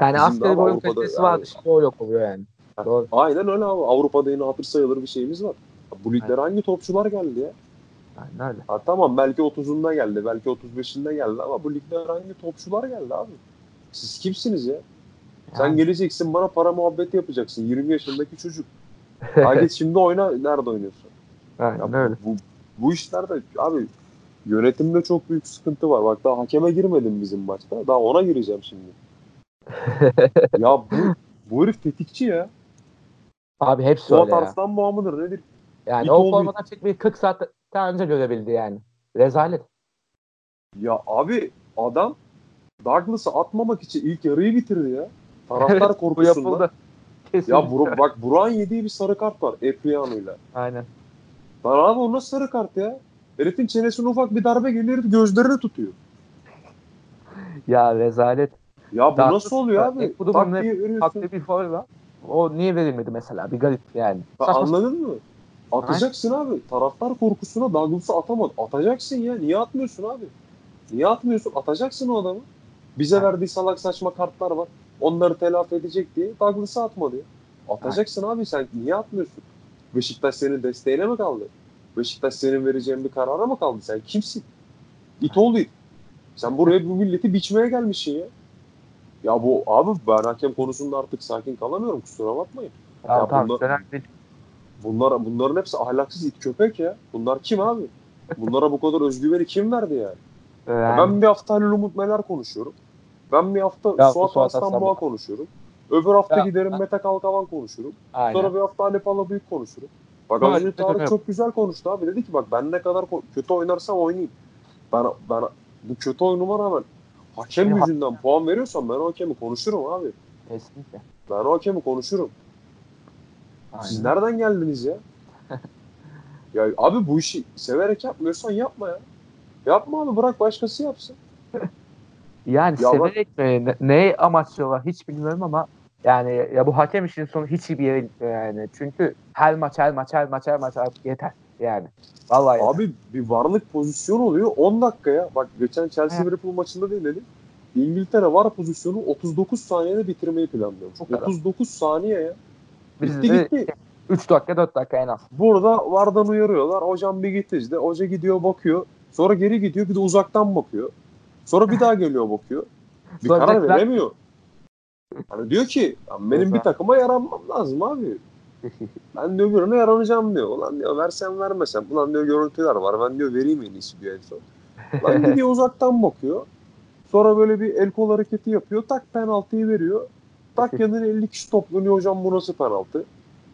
Yani bizim asgari boyun kalitesi var. İşte o yok oluyor yani. Doğru. aynen öyle abi. Avrupa'da yine hatır sayılır bir şeyimiz var. Bu liglere hangi topçular geldi ya? Aynen öyle. Ha, tamam belki 30'unda geldi, belki 35'inde geldi ama bu ligde hangi topçular geldi abi? Siz kimsiniz ya? Sen Yani- geleceksin bana para muhabbeti yapacaksın. 20 yaşındaki çocuk. *laughs* Ha git şimdi oyna. Nerede oynuyorsun? Ya Aynen bu, öyle. bu, bu işlerde abi yönetimde çok büyük sıkıntı var. Bak daha hakeme girmedim bizim maçta. Daha ona gireceğim şimdi. *laughs* ya bu, bu herif tetikçi ya. Abi hepsi Suat öyle ya. Arslan boğa mıdır nedir? Yani İt o formadan çekmeyi 40 saat önce görebildi yani. Rezalet. Ya abi adam Douglas'ı atmamak için ilk yarıyı bitirdi ya. Taraftar Bu korkusundan. yapıldı. Kesinlikle. Ya Bur bak Burak'ın yediği bir sarı kart var Epriano'yla. Aynen. Lan abi o nasıl sarı kart ya? Herifin çenesine ufak bir darbe geliyor gözlerini tutuyor. *laughs* Ya rezalet. Ya bu Daha- nasıl oluyor abi? Bu da Tak bunun diye veriyorsun. Bir faul var. O niye verilmedi mesela? Bir garip yani. Ha, anladın mı? Atacaksın abi. Taraftar korkusuna Douglas'ı atamadı. Atacaksın ya. Niye atmıyorsun abi? Niye atmıyorsun? Atacaksın o adamı. Bize Ha. verdiği salak saçma kartlar var. Onları telafi edecek diye Douglas'ı atmadı ya. Atacaksın abi sen. Niye atmıyorsun? Beşiktaş senin desteğine mi kaldı? Beşiktaş senin vereceğin bir karara mı kaldı? Sen kimsin? İt oğlu it. Sen buraya bu milleti biçmeye gelmişsin ya. Ya bu abi ben hakem konusunda artık sakin kalamıyorum kusura bakmayın. Ya, Ya tamam. bunda-. Bunlar bunların hepsi ahlaksız it köpek ya. Bunlar kim abi? Bunlara bu kadar özgüveni kim verdi yani? Ya yani Ben bir hafta Halil Umut Meler konuşuyorum. Ben bir hafta hafta Suat Suat Aslan Aslan Boğa Boğa. konuşuyorum. Öbür hafta Ya- giderim Mete Kalkavan konuşurum. aynen. Sonra bir hafta Ali Palabıyık konuşurum. Bak bir Tarık çok güzel konuştu abi. Dedi ki bak ben ne kadar kötü oynarsam oynayayım. Ben, ben bu kötü oyunuma rağmen hakem Ya- yüzünden puan veriyorsam ben o hakemi konuşurum abi. Kesinlikle. Ben o hakemi konuşurum. Siz Aynen. nereden geldiniz ya? *laughs* ya abi bu işi severek yapmıyorsan yapma ya. Yapma abi bırak başkası yapsın. *laughs* Yani Ya bak- severek mi? Ne, amaçlıyorlar hiç bilmiyorum ama yani ya bu hakem işinin sonu hiç bir yere gitmiyor yani. Çünkü her maç her maç her maç her maç artık yeter yani. Vallahi yeter. Abi bir varlık pozisyonu oluyor 10 dakikaya. Bak geçen Chelsea. Liverpool maçında dinledim. İngiltere var pozisyonu 39 saniyede bitirmeyi kadar. 39 saniye ya. Biz Bitti de gitti. 3 dakika 4 dakika en az. Burada vardan uyarıyorlar. Hocam bir git izle. Hoca gidiyor bakıyor. Sonra geri gidiyor bir de uzaktan bakıyor. Sonra bir daha geliyor bakıyor. Bir Sonra karar veremiyor. Hani diyor ki "Ya benim bir takıma yaranmam lazım abi. *laughs* Ben diyor öbürüne yaranacağım diyor. Ulan diyor versem vermesem. Ulan diyor görüntüler var. Ben diyor vereyim en iyisi diyor en son. Ulan *laughs* gidiyor uzaktan bakıyor. Sonra böyle bir el kol hareketi yapıyor. Tak penaltıyı veriyor. Tak yanına 50 kişi toplanıyor hocam bu nasıl penaltı?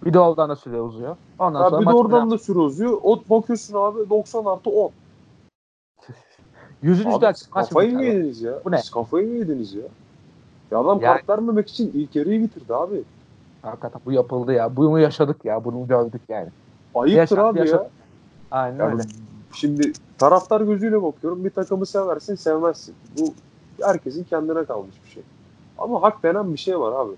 Bir de oradan da süre uzuyor. Ondan Ha, sonra bir de oradan da süre uzuyor. O bakıyorsun abi 90 artı 10. 100. Abi dakika maç kafayı mı yediniz ya? Bu ne? Siz kafayı mı yediniz ya? Ya adam Yani- kart vermemek için ilk yarıyı bitirdi abi. Hakikaten bu yapıldı ya. Bunu yaşadık ya. Bunu gördük yani. Ayıptır Yaşa- abi yaşa- ya. Aynen Yani öyle. Şimdi taraftar gözüyle bakıyorum. Bir takımı seversin sevmezsin. Bu herkesin kendine kalmış bir şey. Ama hak denen bir şey var abi.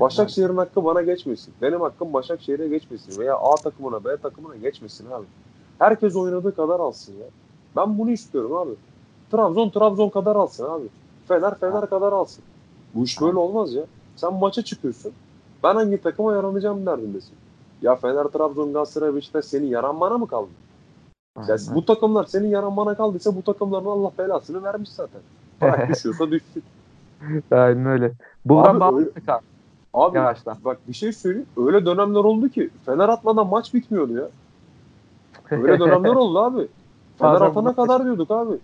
Başakşehir'in hakkı bana geçmesin. Benim hakkım Başakşehir'e geçmesin. Veya A takımına B takımına geçmesin abi. Herkes oynadığı kadar alsın ya. Ben bunu istiyorum abi. Trabzon Trabzon kadar alsın abi. Fener Fener kadar alsın. Bu iş böyle olmaz ya. Sen maça çıkıyorsun. Ben hangi takıma yaranacağım derdindesin. Ya Fener, Trabzon, Galatasaray, Beşiktaş senin yaranmana mı kaldı? Ya bu takımlar senin yaranmana kaldıysa bu takımların Allah belasını vermiş zaten. Bırak *laughs* düşüyorsa düşsün. *laughs* Aynen öyle. Buradan bağladık abi. Abi bak bir şey söyleyeyim. Öyle dönemler oldu ki Fener atmadan maç bitmiyordu ya. Öyle *laughs* dönemler oldu abi. Fener atana kadar diyorduk abi.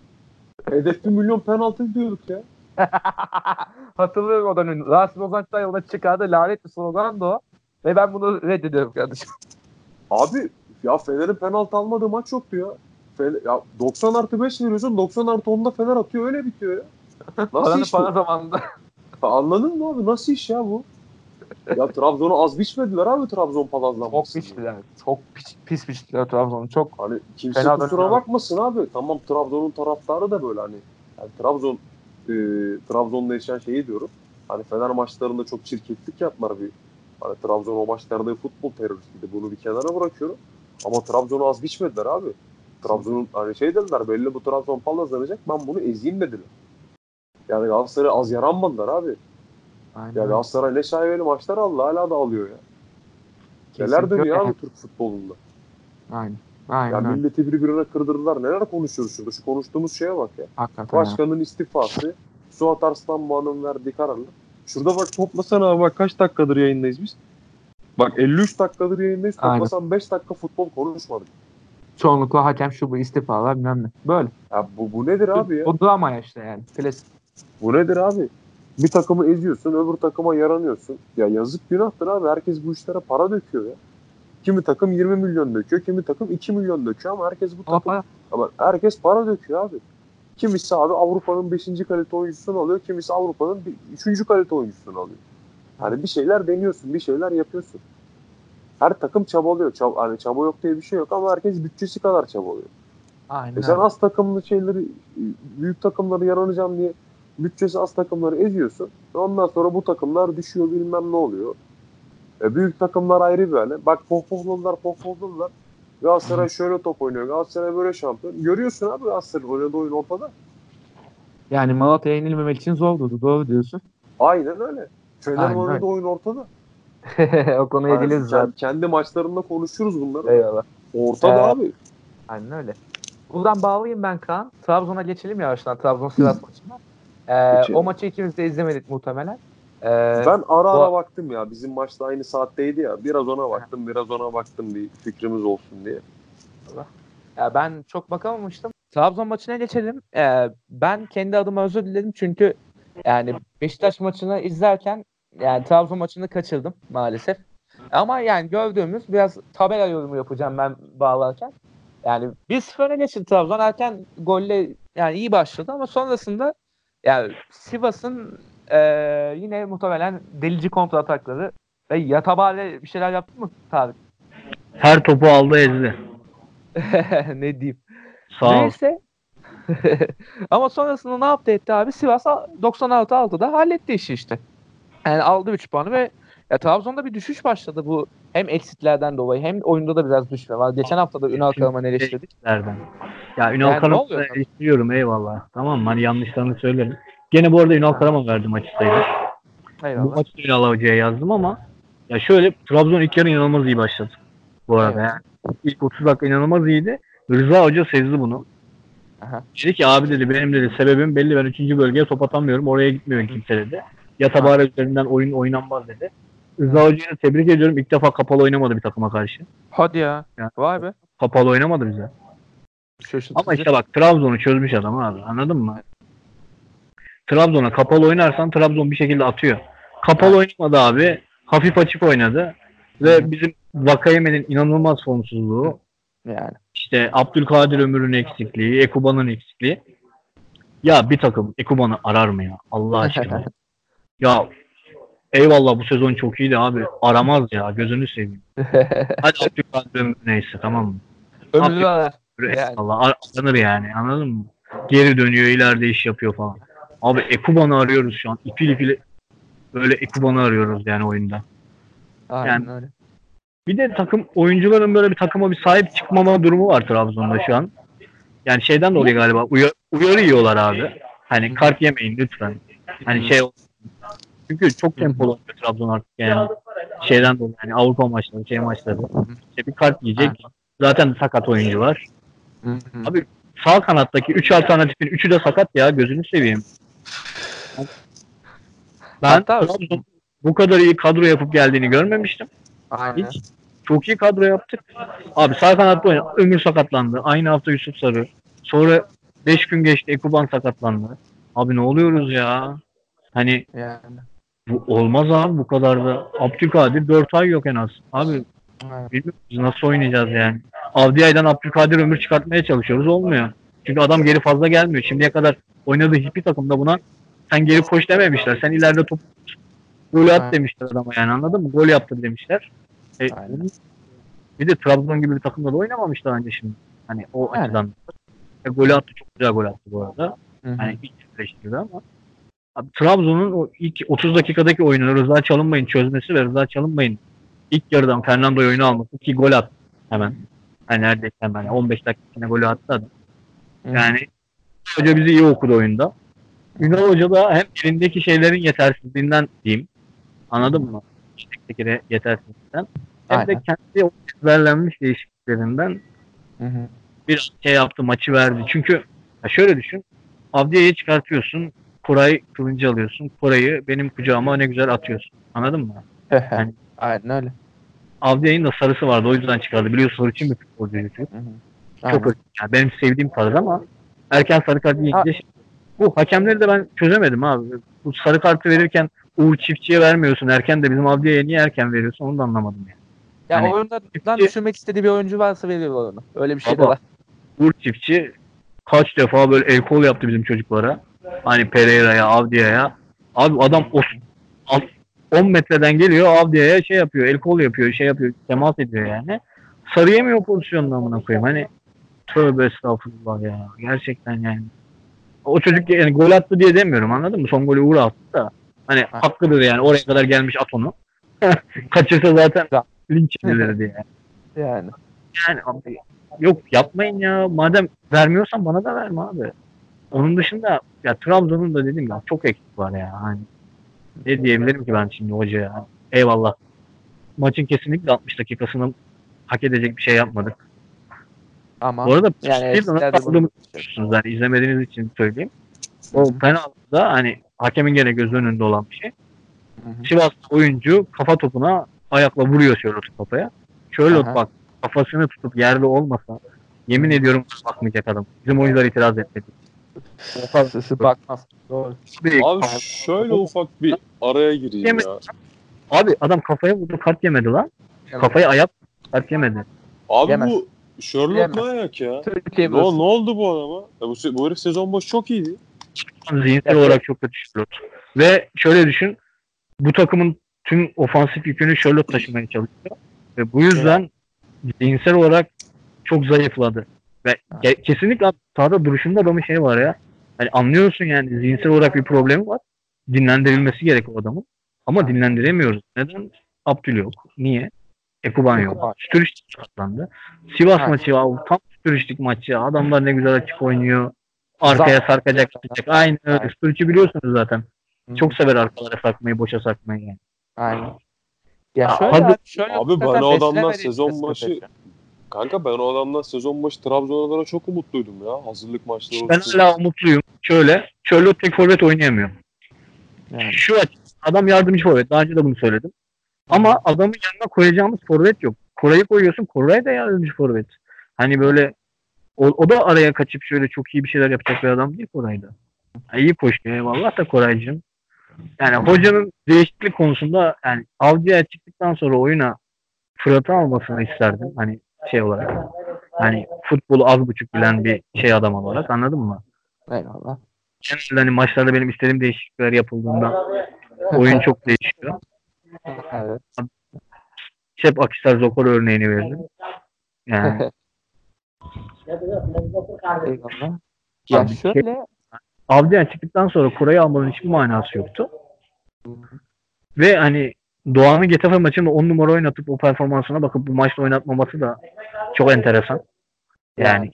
Hedef bir milyon penaltı diyorduk ya. *laughs* Hatırlıyorum o dönemi. Rasim Ozanç'tan yola çıkardı. Lanet bir slogan da o. Ve ben bunu reddediyorum kardeşim. Abi ya Fener'in penaltı almadığı maç yoktu ya. Fener, ya 90 artı 5 veriyorsun 90 artı 10'da Fener atıyor öyle bitiyor ya. Nasıl iş bu? para zamanında. Ha, *laughs* Anladın mı abi? Nasıl iş ya bu? Ya Trabzon'u az biçmediler abi Trabzon palazlanması. Çok biçtiler. Çok pis, pis biçtiler Trabzon'u. Çok Hani kimse Fena kusura bakmasın abi. Tamam Trabzon'un taraftarı da böyle hani. Yani Trabzon e, Trabzon'da yaşayan şeyi diyorum. Hani Fener maçlarında çok çirkeflik yaptılar bir. Hani Trabzon o maçlarda futbol teröristiydi. Bunu bir kenara bırakıyorum. Ama Trabzon'u az biçmediler abi. Trabzon'un hani şey dediler belli bu Trabzon palazlanacak ben bunu ezeyim dediler. Yani Galatasaray'a az yaranmadılar abi. Aynen. Ya Galatasaray ne şaibeli maçlar aldı hala da alıyor ya. Neler Kesinlikle. dönüyor abi Türk futbolunda. Aynen. Ya Aynen. öyle. milleti birbirine kırdırdılar. Neler konuşuyoruz şurada? Şu konuştuğumuz şeye bak ya. Hakikaten. ya. Başkanın istifası, Suat Arslanbağ'ın verdiği kararla. Şurada bak toplasana abi bak kaç dakikadır yayındayız biz. Bak 53 dakikadır yayındayız. Aynen. Toplasan 5 dakika futbol konuşmadık. Çoğunlukla hakem şu bu istifalar bilmem ne. Böyle. Ya bu, bu nedir abi ya? Bu drama ya işte yani. Klasik. Bu nedir abi? Bir takımı eziyorsun, öbür takıma yaranıyorsun. Ya yazık günahtır abi. Herkes bu işlere para döküyor ya. Kimi takım 20 milyon döküyor, kimi takım 2 milyon döküyor ama herkes bu Ama takım para. Ama herkes para döküyor abi. Kimisi abi Avrupa'nın 5. kalite oyuncusunu alıyor. Kimisi Avrupa'nın 3. kalite oyuncusunu alıyor. Hani bir şeyler deniyorsun, bir şeyler yapıyorsun. Her takım çabalıyor. Çab hani çaba yok diye bir şey yok ama herkes bütçesi kadar çabalıyor. Aynen. E sen az takımlı şeyleri, büyük takımları yaranacağım diye bütçesi az takımları eziyorsun. Ondan sonra bu takımlar düşüyor bilmem ne oluyor. E büyük takımlar ayrı bir hale. Bak pohpohladılar, pohpohladılar. Galatasaray şöyle top oynuyor. Galatasaray böyle şampiyon. Görüyorsun abi Galatasaray'ın oynadığı oyun ortada. Yani Malatya'ya yenilmemek için zor durdu. Doğru diyorsun. Aynen öyle. Aynen oynadığı oyun ortada. *laughs* o konuya Yani geliriz zaten. kendi maçlarında konuşuruz bunları. Eyvallah. Ortada Ee, abi. Aynen öyle. Buradan bağlayayım ben Kaan. Trabzon'a geçelim yavaştan. Trabzon Sivas *laughs* maçına. Ee, o maçı ikimiz de izlemedik muhtemelen. Ee, Ben ara ara bu- baktım ya. Bizim maçta aynı saatteydi ya. Biraz ona baktım, biraz ona baktım bir fikrimiz olsun diye. Ya ben çok bakamamıştım. Trabzon maçına geçelim. Ee, ben kendi adıma özür diledim çünkü yani Beşiktaş maçını izlerken yani Trabzon maçını kaçırdım maalesef. Ama yani gördüğümüz biraz tabela yorumu yapacağım ben bağlarken. Yani 1-0 öne geçti Trabzon. Erken golle yani iyi başladı ama sonrasında yani Sivas'ın eee, yine muhtemelen delici kontra atakları ve Yatabare bir şeyler yaptı mı Tarık? Her topu aldı ezdi. *laughs* ne diyeyim? Sağ ol. Neyse. *laughs* Ama sonrasında ne yaptı etti abi? Sivas 96-6'da halletti işi işte. Yani aldı 3 puanı ve ya Trabzon'da bir düşüş başladı bu hem eksitlerden dolayı hem oyunda da biraz düşme var. Geçen hafta da Ünal Karaman'ı eleştirdik. Nereden? Ya Ünal Yani Karaman'ı eleştiriyorum eyvallah. Tamam mı? Hani yanlışlarını söylerim. Gene bu arada Ünal Karaman verdi maçı sayılır. Bu Eyvallah. maçı Ünal Hoca'ya yazdım ama ya şöyle Trabzon ilk yarı inanılmaz iyi başladı. Bu arada Evet. yani. İlk 30 dakika inanılmaz iyiydi. Rıza Hoca sezdi bunu. Aha. Dedi ki abi dedi benim dedi sebebim belli ben 3. bölgeye top atamıyorum oraya gitmiyor kimse dedi. Yatabare üzerinden oyun oynanmaz dedi. Rıza Hoca'yı tebrik ediyorum. İlk defa kapalı oynamadı bir takıma karşı. Hadi ya. Ya. Vay be. Kapalı oynamadı bize. Şaşırtıcı. Ama işte bak Trabzon'u çözmüş adam abi. Anladın mı? Trabzon'a kapalı oynarsan Trabzon bir şekilde atıyor. Kapalı oynamadı abi. Hafif açık oynadı. Ve Hı bizim Vakayeme'nin inanılmaz formsuzluğu, yani. işte Abdülkadir Ömür'ün eksikliği, Ekuba'nın eksikliği. Ya bir takım Ekuba'nı arar mı ya? Allah aşkına. *laughs* ya eyvallah bu sezon çok iyiydi abi. Aramaz ya gözünü seveyim. *laughs* Hadi Abdülkadir Ömür neyse tamam mı? Ömrü var. Yani. Allah aranır yani anladın mı? Geri dönüyor ileride iş yapıyor falan. Abi Ekuban'ı arıyoruz şu an. İpil ipil böyle Ekuban'ı arıyoruz yani oyunda. Aynen Yani- öyle. Bir de takım oyuncuların böyle bir takıma bir sahip çıkmama durumu var Trabzon'da şu an. Yani şeyden dolayı galiba uyar, uyarı yiyorlar abi. Hani kart yemeyin lütfen. Hani şey çünkü çok tempolu oynuyor Trabzon artık yani. Şeyden dolayı hani Avrupa maçları, şey maçları. İşte bir kart yiyecek. Zaten sakat oyuncu var. Hı hı. Abi sağ kanattaki 3 alternatifin 3'ü de sakat ya gözünü seveyim. Ben Hatta- bu kadar iyi kadro yapıp geldiğini görmemiştim. Aynen. Hiç. Çok iyi kadro yaptık. Abi sağ kanatta oynadı. Ömür sakatlandı. Aynı hafta Yusuf Sarı. Sonra 5 gün geçti Ekuban sakatlandı. Abi ne oluyoruz ya? Hani Yani. bu olmaz abi bu kadar da. Abdülkadir 4 ay yok en az. Abi Aynen. bilmiyorum biz nasıl oynayacağız yani. Avdiyay'dan Abdülkadir Ömür çıkartmaya çalışıyoruz. Olmuyor. Çünkü adam geri fazla gelmiyor. Şimdiye kadar oynadığı hiçbir takımda buna sen geri koş dememişler. Sen ileride top gol at Aynen. demişler adama yani anladın mı? Gol yaptır demişler. E, Aynen. bir de Trabzon gibi bir takımda da oynamamış daha önce şimdi. Hani o Yani. açıdan. E, golü attı. Çok güzel gol attı bu arada. Hı hı. Hani ilk eleştirdi ama. Abi, Trabzon'un o ilk 30 dakikadaki oyunu Rıza Çalınbay'ın çözmesi ve Rıza Çalınbay'ın ilk yarıdan Fernando'yu oyuna alması ki gol attı hemen. Hani neredeyse hemen 15 dakikasına golü attı adam. Hı hı. Yani hoca bizi iyi okudu oyunda. Ünal Hoca da hem elindeki şeylerin yetersizliğinden diyeyim. Anladın mı? Teknik yetersizliğinden. Hem de Aynen. kendi o ezberlenmiş değişikliklerinden Hı hı. bir şey yaptı maçı verdi. Çünkü ya şöyle düşün. Avdiye'yi çıkartıyorsun. Koray kılıncı alıyorsun. Koray'ı benim kucağıma ne güzel atıyorsun. Anladın mı? Yani- Aynen öyle. Avdiye'nin de sarısı vardı. O yüzden çıkardı. Biliyorsun sarı için bir futbolcu. Hı. Çok önemli. Yani benim sevdiğim tarz ama erken sarı kart yiyince Ha. bu hakemleri de ben çözemedim abi. Bu sarı kartı verirken Uğur Çiftçi'ye vermiyorsun. Erken de bizim Avdiye'ye niye erken veriyorsun onu da anlamadım yani. Ya Hani- oyundan Çiftçi- düşürmek istediği bir oyuncu varsa veriyorlar onu. Öyle bir şey de Baba. var. Uğur Çiftçi kaç defa böyle el kol yaptı bizim çocuklara. Hani Pereira'ya, Avdia'ya. Abi adam o, 10 metreden geliyor Avdia'ya şey yapıyor, el kol yapıyor, şey yapıyor, temas ediyor yani. Sarı yemiyor pozisyonunu amına koyayım. Hani tövbe estağfurullah ya. Gerçekten yani. O çocuk yani gol attı diye demiyorum anladın mı? Son golü Uğur attı da. Hani Ha. hakkıdır yani. Oraya kadar gelmiş at onu. *laughs* Kaçırsa zaten linç edilirdi yani. Yani. Yani abi, yok yapmayın ya. Madem vermiyorsan bana da verme abi. Onun dışında ya Trabzon'un da dedim ya çok eksik var ya. Hani ne diyebilirim ki ben şimdi hocaya? Eyvallah. Maçın kesinlikle 60 dakikasını hak edecek bir şey yapmadık. Ama Bu arada yani nasıl bunu- yani izlemediğiniz için söyleyeyim. O penaltıda hani hakemin gene göz önünde olan bir şey. Hı hı. Sivas oyuncu kafa topuna ayakla vuruyor Charlotte kafaya. Aha. bak kafasını tutup yerde olmasa yemin ediyorum bakmayacak adam. Bizim oyuncular itiraz etmedi. Sesi bakmaz. Doğru. bir- Abi şöyle ufak bir araya gireyim Yemin- ya. Abi adam kafaya vurdu kart yemedi lan. Kafaya ayak kart yemedi. Abi Yemez. bu Sherlock ne ayak ya? Türkiye Ne, ne oldu bu adama? Ya bu, bu herif sezon başı çok iyiydi. Zihinsel Evet. olarak çok kötü Charlotte. Ve şöyle düşün. Bu takımın tüm ofansif yükünü Charlotte taşımaya çalışıyor. Ve bu yüzden zihinsel olarak çok zayıfladı. Ve ge- kesinlikle sahada duruşunda adamın şey var ya. Hani anlıyorsun yani zihinsel olarak bir problemi var. Dinlendirilmesi gerek o adamın. Ama dinlendiremiyoruz. Neden? Abdül yok. Niye? Ekuban yok. Ekuban. Stüriştik sakatlandı. Sivas Evet. maçı ya. Tam Stüriştik maçı ya. Adamlar ne güzel açık oynuyor. Arkaya Zaten- sarkacak, sarkacak. Aynı öyle. Biliyorsunuz zaten. Hı. Çok sever arkalara sarkmayı, boşa sarkmayı yani. Aynen. Ya Ya şöyle abi, şöyle Abi adamdan beslenemediği sezon başı-. Kanka ben o adamdan sezon başı Trabzon'a çok umutluydum ya. Hazırlık maçları Ben hala umutluyum. Şöyle, Charlotte tek forvet oynayamıyor. Yani. Şu aç, adam yardımcı forvet. Daha önce de bunu söyledim. Ama adamın yanına koyacağımız forvet yok. Koray'ı koyuyorsun, Koray da yardımcı forvet. Hani böyle o, o da araya kaçıp şöyle çok iyi bir şeyler yapacak bir adam değil Koray'da. Ha, iyi koşuyor eyvallah da Koraycığım. Yani hocanın değişiklik konusunda yani Avcı'ya çıktıktan sonra oyuna Fırat'ı almasını isterdim. Hani şey olarak. Hani futbolu az buçuk bilen bir şey adam olarak anladın mı? Eyvallah. Genelde hani maçlarda benim istediğim değişiklikler yapıldığında oyun çok değişiyor. *laughs* Evet. Hep Akisar Zokor örneğini verdim. Yani *laughs* Eyvallah. Ya Abi, şöyle Avdiyan çıktıktan sonra Kuray'ı almanın hiçbir manası yoktu. Ve hani Doğan'ın Getafe maçında 10 numara oynatıp o performansına bakıp bu maçta oynatmaması da çok enteresan. Yani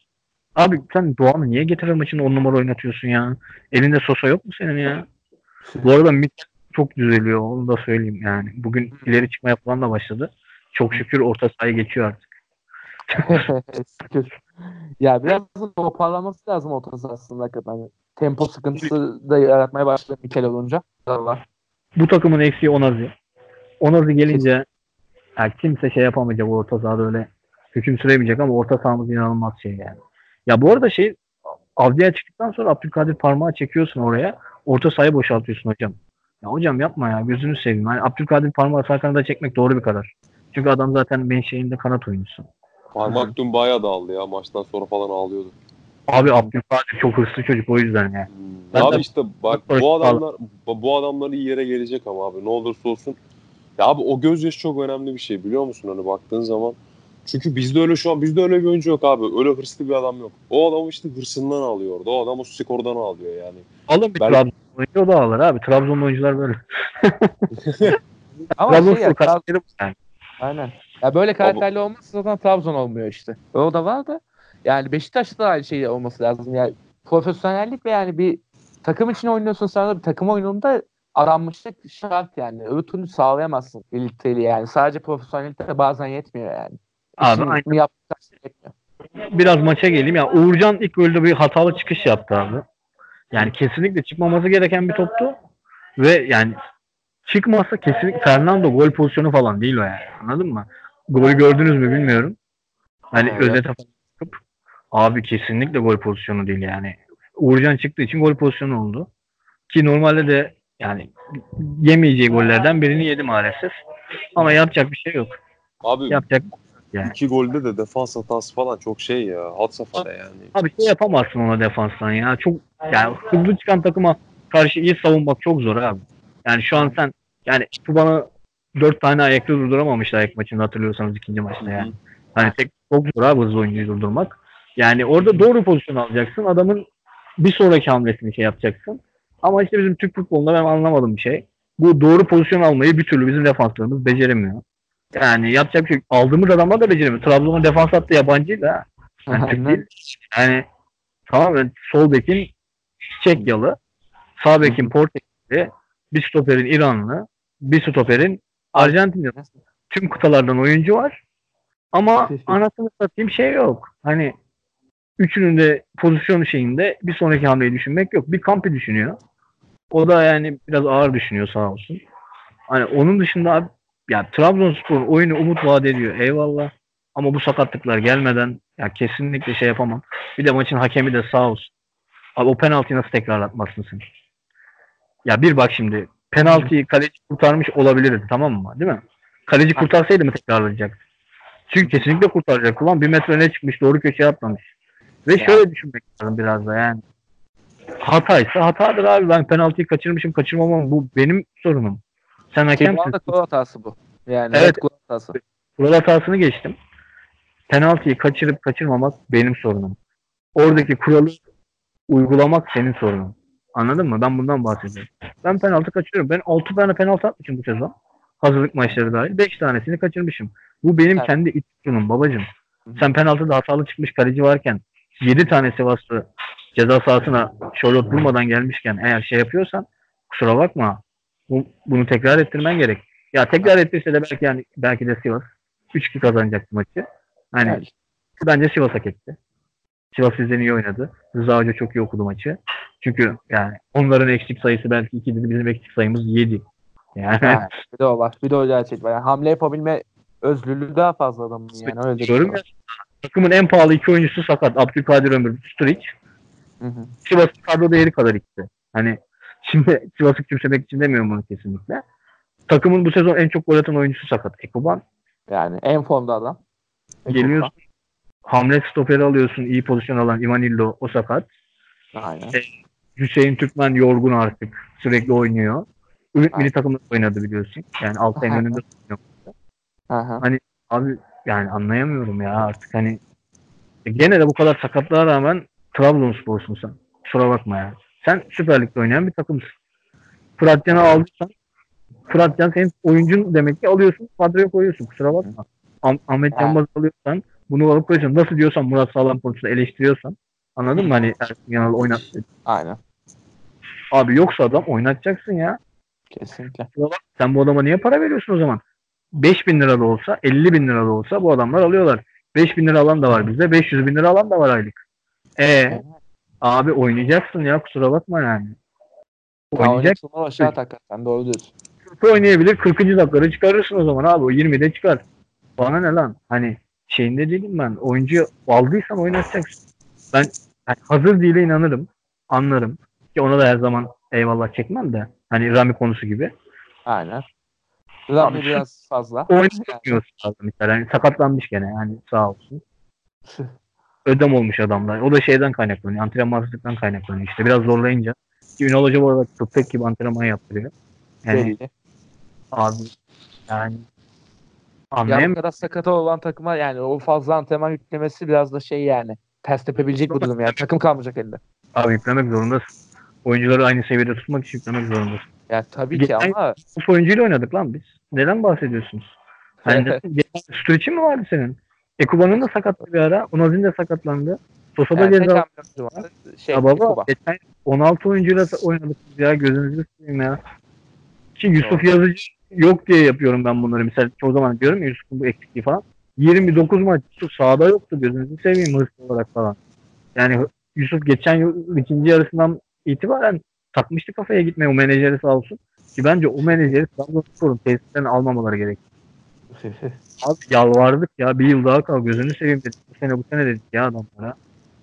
abi sen Doğan'ı niye Getafe maçında 10 numara oynatıyorsun ya? Elinde Sosa yok mu senin ya? Bu arada mid çok düzeliyor onu da söyleyeyim yani. Bugün ileri çıkmaya falan da başladı. Çok şükür orta sahaya geçiyor artık. Şükür. *laughs* ya biraz da toparlaması lazım orta sahasında hakikaten. Hani tempo sıkıntısı da yaratmaya başladı Mikel olunca. Bu takımın eksiği Onazi. Onazi gelince ya kimse şey yapamayacak o orta sahada öyle hüküm süremeyecek ama orta sahamız inanılmaz şey yani. Ya bu arada şey Avdi'ye çıktıktan sonra Abdülkadir parmağı çekiyorsun oraya. Orta sahayı boşaltıyorsun hocam. Ya hocam yapma ya gözünü seveyim. Yani Abdülkadir parmağı sağ kanada çekmek doğru bir karar. Çünkü adam zaten menşeinde kanat oyuncusu. Parmak dün bayağı dağıldı ya. Maçtan sonra falan ağlıyordu. Abi Abdülkadir çok hırslı çocuk o yüzden yani. Ben abi de- işte bak bu adamlar bu bu adamlar iyi yere gelecek ama abi ne olursa olsun. Ya abi o gözyaşı çok önemli bir şey biliyor musun hani baktığın zaman. Çünkü bizde öyle şu an bizde öyle bir oyuncu yok abi. Öyle hırslı bir adam yok. O adam işte hırsından alıyor orada. O adam o skordan alıyor yani. Alın bir Ben- Trabzon oyuncu o da alır abi. Trabzon oyuncular böyle. Ama *laughs* Trabzon şey ya, Trab- karakteri bu yani. aynen. Ya böyle karakterli olmazsa zaten Trabzon olmuyor işte. O da var da yani Beşiktaş'ta da aynı şey olması lazım. Yani profesyonellik ve yani bir takım için oynuyorsun sen de bir takım oyununda aranmışlık şart yani. Öbür türlü sağlayamazsın birlikteliği yani. Sadece profesyonellikte de bazen yetmiyor yani. Abi, aynen. yaptıkça yetmiyor. Biraz maça geleyim. Ya Uğurcan ilk golde bir hatalı çıkış yaptı abi. Yani kesinlikle çıkmaması gereken bir toptu. Ve yani çıkmazsa kesinlikle Fernando gol pozisyonu falan değil o yani. Anladın mı? Golü gördünüz mü bilmiyorum. Hani Evet. özete bakıp abi kesinlikle gol pozisyonu değil yani. Uğurcan çıktığı için gol pozisyonu oldu. Ki normalde de yani yemeyeceği gollerden birini yedi maalesef. Ama yapacak bir şey yok. Abi Yapacak yani. iki golde de defans hatası falan çok şey ya. Hat safhada yani. Abi şey yapamazsın ona defanstan ya. Çok yani hızlı çıkan takıma karşı iyi savunmak çok zor abi. Yani şu an sen yani şu bana dört tane ayakta durduramamışlar ilk maçında hatırlıyorsanız ikinci maçta yani. Hani tek çok zor abi hızlı oyuncuyu durdurmak. Yani orada doğru pozisyon alacaksın. Adamın bir sonraki hamlesini şey yapacaksın. Ama işte bizim Türk futbolunda ben anlamadım bir şey. Bu doğru pozisyon almayı bir türlü bizim defanslarımız beceremiyor. Yani yapacak bir şey. Aldığımız adamlar da beceremiyor. Trabzon'un defans hattı yabancıydı ha. Yani Türk değil. Yani tamamen sol bekin Çekyalı, sağ bekin Portekizli, bir stoperin İranlı, bir stoperin Arjantinli. Tüm kıtalardan oyuncu var. Ama anasını satayım şey yok. Hani üçünün de pozisyon şeyinde bir sonraki hamleyi düşünmek yok. Bir kampi düşünüyor. O da yani biraz ağır düşünüyor sağ olsun. Hani onun dışında abi ya Trabzonspor'un oyunu umut vaat ediyor. Eyvallah. Ama bu sakatlıklar gelmeden ya kesinlikle şey yapamam. Bir de maçın hakemi de sağ olsun. Abi o penaltıyı nasıl tekrarlatmazsın sen? Ya bir bak şimdi penaltıyı kaleci kurtarmış olabilirdi tamam mı? Değil mi? Kaleci kurtarsaydı mı tekrarlayacak? Çünkü kesinlikle kurtaracak. Ulan bir metre ne çıkmış doğru köşeye atlamış. Ve şöyle düşünmek lazım biraz da yani. Hataysa hatadır abi. Ben penaltıyı kaçırmışım kaçırmamam. Bu benim sorunum. Sen hakemsin. kural hatası bu. Yani Evet. evet. kural hatası. Kural hatasını geçtim. Penaltıyı kaçırıp kaçırmamak benim sorunum. Oradaki kuralı uygulamak senin sorunun. Anladın mı? Ben bundan bahsediyorum. Ben penaltı kaçırıyorum. Ben 6 tane penaltı atmışım bu sezon. Hazırlık maçları dahil. 5 tanesini kaçırmışım. Bu benim Evet. kendi iç sorunum babacım. Sen penaltıda hatalı çıkmış kaleci varken 7 tane Sivaslı ceza sahasına şorot vurmadan gelmişken eğer şey yapıyorsan kusura bakma. Bu, bunu tekrar ettirmen gerek. Ya tekrar ettirse de belki yani belki de Sivas 3-2 kazanacaktı maçı. Hani Yani bence Sivas hak etti. Sivas bizden iyi oynadı. Rıza Hoca çok iyi okudu maçı. Çünkü yani onların eksik sayısı belki 2 dedi. Bizim eksik sayımız 7. Yani Ha, bir de o var. Bir de o gerçek var. Yani hamle yapabilme özgürlüğü daha fazla adamın yani. Öyle diyorum ya takımın en pahalı iki oyuncusu sakat. Abdülkadir Ömür, Sturridge. Sivas'ın kadro değeri kadar ikisi. Hani şimdi Sivas'ı küçümsemek için demiyorum bunu kesinlikle. Takımın bu sezon en çok gol atan oyuncusu sakat. Ekoban. Yani en formda adam. Geliyorsun. Hamlet stoperi alıyorsun. iyi pozisyon alan Ivanillo o sakat. Aynen. Hüseyin Türkmen yorgun artık. Sürekli oynuyor. Ümit milli takımda oynadı biliyorsun. Yani Altay'ın önünde. Aha. Abi yani anlayamıyorum ya artık hani E, Gene de bu kadar sakatlığa rağmen Trabzonspor'sun sen. Kusura bakma ya. Sen Süper Lig'de oynayan bir takımsın. Fırat Can'ı aldıysan Fırat Can senin oyuncun demek ki alıyorsun kadroya koyuyorsun. Kusura bakma. Ah- Ahmet. Canbaz alıyorsan bunu alıp koyuyorsun. Nasıl diyorsan Murat Sağlam konusunda eleştiriyorsan anladın mı? Hani Ersun Yanal oynat. Aynen. Abi yoksa adam oynatacaksın ya. Kesinlikle. Sen bu adama niye para veriyorsun o zaman? 5000 lira da olsa 50 bin lira da olsa bu adamlar alıyorlar. 5000 lira alan da var bizde. 500 bin lira alan da var aylık. E abi oynayacaksın ya kusura bakma yani. Ya Oynayacak. oynatılma aşağı hakikaten doğru diyorsun. Kötü oynayabilir. 40. dakikada çıkarırsın o zaman abi. O 20'de çıkar. Bana ne lan? Hani şeyinde değilim ben. Oyuncu aldıysan oynatacaksın. Ben yani hazır değile inanırım. Anlarım. Ki ona da her zaman eyvallah çekmem de. Hani Rami konusu gibi. Aynen. Rami Abi, biraz fazla. Oynatmıyorsun lazım mesela. Yani sakatlanmış gene yani sağ olsun. *laughs* Ödem olmuş adamlar. O da şeyden kaynaklanıyor. Antrenmansızlıktan kaynaklanıyor işte. Biraz zorlayınca. Ki Ünal Hoca bu arada köpek gibi antrenman yaptırıyor. Yani Belli. abi yani anlayamıyorum. kadar sakata olan takıma yani o fazla antrenman yüklemesi biraz da şey yani. Ters tepebilecek bir durum yani. Takım kalmayacak elinde. Abi yüklemek zorundasın. Oyuncuları aynı seviyede tutmak için yüklemek zorundasın. Ya tabii ki Geçen- ama Bu oyuncuyla oynadık lan biz. Neden bahsediyorsunuz? Hani *laughs* geçen mi vardı senin? Ekuban'ın da sakatlı bir ara. Onazin de sakatlandı. Sosa da yani ceza. Şey, Ya baba geçen 16 oyuncuyla oynadık ya gözünüzü seveyim ya. Ki Yusuf Yazıcı yok diye yapıyorum ben bunları. Mesela çoğu zaman diyorum ya Yusuf'un bu eksikliği falan. 29 maç Yusuf sahada yoktu gözünüzü seveyim hırslı olarak falan. Yani Yusuf geçen yıl ikinci yarısından itibaren takmıştı kafaya gitmeye o menajeri sağ olsun. Ki bence o menajeri Trabzonspor'un tesislerini almamaları gerek. *laughs* Abi yalvardık ya bir yıl daha kal gözünü seveyim dedik. Bu sene bu sene dedik ya adamlara.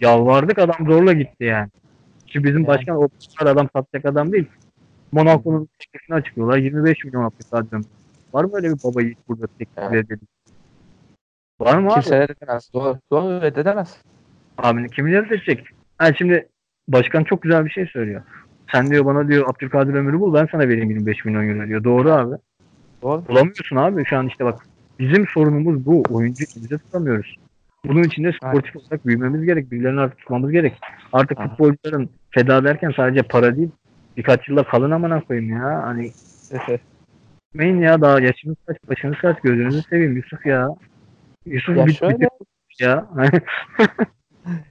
Yalvardık adam zorla gitti yani. Ki bizim Yani. başkan o kadar adam satacak adam değil. Monaco'nun teklifini açıklıyorlar. 25 milyon attık zaten. Var mı öyle bir baba yiğit burada teklif Evet. reddedildi? Var mı abi? Kimse reddedemez. Doğru. Doğru reddedemez. Abi kim reddedecek? Ha şimdi başkan çok güzel bir şey söylüyor. Sen diyor bana diyor Abdülkadir Ömür'ü bul ben sana vereyim 25 milyon euro diyor. Doğru abi. Doğru. Bulamıyorsun abi şu an işte bak. Bizim sorunumuz bu. Oyuncu bize tutamıyoruz. Bunun için de sportif olarak büyümemiz gerek. Birilerini artık tutmamız gerek. Artık Aha. futbolcuların feda derken sadece para değil. Birkaç yılda kalın amına koyayım ya. Hani gitmeyin ya daha yaşınız kaç başınız kaç gözünüzü seveyim Yusuf ya. Yusuf Ya bit- şöyle- bitir- ya. *laughs*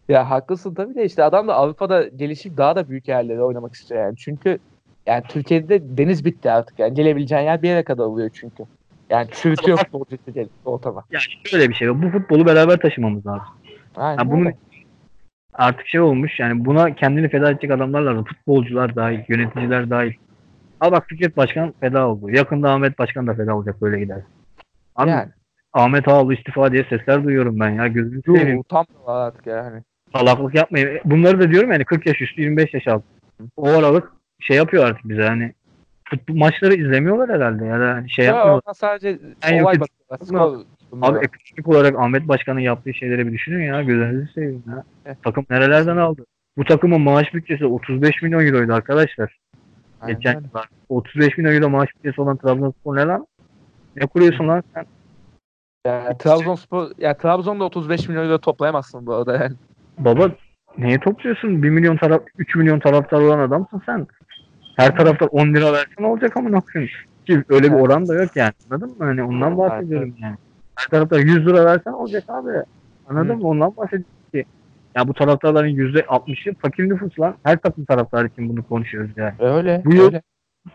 Ya haklısın tabii de işte adam da Avrupa'da gelişip daha da büyük yerlere oynamak istiyor yani. Çünkü yani Türkiye'de deniz bitti artık yani. Gelebileceğin yer bir yere kadar oluyor çünkü. Yani çürütüyor futbolcu ortama. yani şöyle bir şey. Bu futbolu beraber taşımamız lazım. Aynen Ya bunun artık şey olmuş yani buna kendini feda edecek adamlar lazım. Futbolcular dahil, yöneticiler dahil. Al bak Fikret Başkan feda oldu. Yakında Ahmet Başkan da feda olacak böyle gider. Abi yani. Ahmet Ağalı istifa diye sesler duyuyorum ben ya. Gözünü seveyim. Yuh, tam da var artık yani. Salaklık yapmayın. Bunları da diyorum yani 40 yaş üstü 25 yaş altı. O aralık şey yapıyor artık bize hani futbol maçları izlemiyorlar herhalde ya da hani şey Ya yapmıyorlar. sadece En olay bakıyorlar. Abi ekonomik olarak Ahmet Başkan'ın yaptığı şeyleri bir düşünün ya. Gözünüzü seveyim ya. Evet. Takım nerelerden aldı? Bu takımın maaş bütçesi 35 milyon euroydu arkadaşlar. Aynen Geçen yıllar. 35 milyon euro maaş bütçesi olan Trabzonspor ne lan? Ne kuruyorsun lan sen? Yani Trabzonspor, ya Trabzon'da 35 milyon euro toplayamazsın bu arada yani. Baba neye topluyorsun? 1 milyon taraf 3 milyon taraftar olan adamsın sen. Her taraftar 10 lira versen olacak amına koyayım. Ki öyle bir oran da yok yani. Anladın mı? Hani ondan bahsediyorum yani. Her taraftar 100 lira versen olacak abi. Anladın Hı. mı? Ondan bahsediyorum ki. Ya bu taraftarların %60'ı fakir nüfus lan. Her takım taraftarı için bunu konuşuyoruz yani. Öyle. Bu yıl- öyle.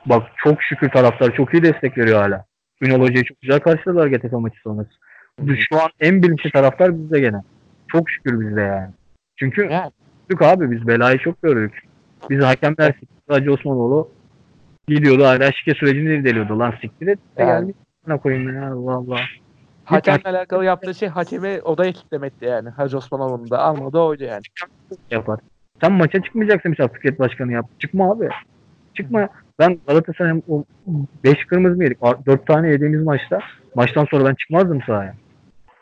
Bak çok şükür taraftar çok iyi destek veriyor hala. Ünal Hoca'yı çok güzel karşıladılar GTF maçı sonrası. Şu an en bilinçli taraftar bizde gene. Çok şükür bizde yani. Çünkü Yani. Abi biz belayı çok gördük. Biz hakemler siktir. Hacı Osmanoğlu gidiyordu hala şike sürecini irdeliyordu. Lan siktir et Yani. geldik. Ne koyayım ya Allah Allah. Hakemle alakalı yaptığı şey hakemi odaya kilitlemekti yani. Hacı Osmanoğlu'nun da almadı oydu yani. Yapar. Sen maça çıkmayacaksın mesela Fikret Başkanı yap. Çıkma abi. Çıkma. Ben Galatasaray'ın o 5 kırmızı mı yedik? 4 tane yediğimiz maçta. Maçtan sonra ben çıkmazdım sahaya.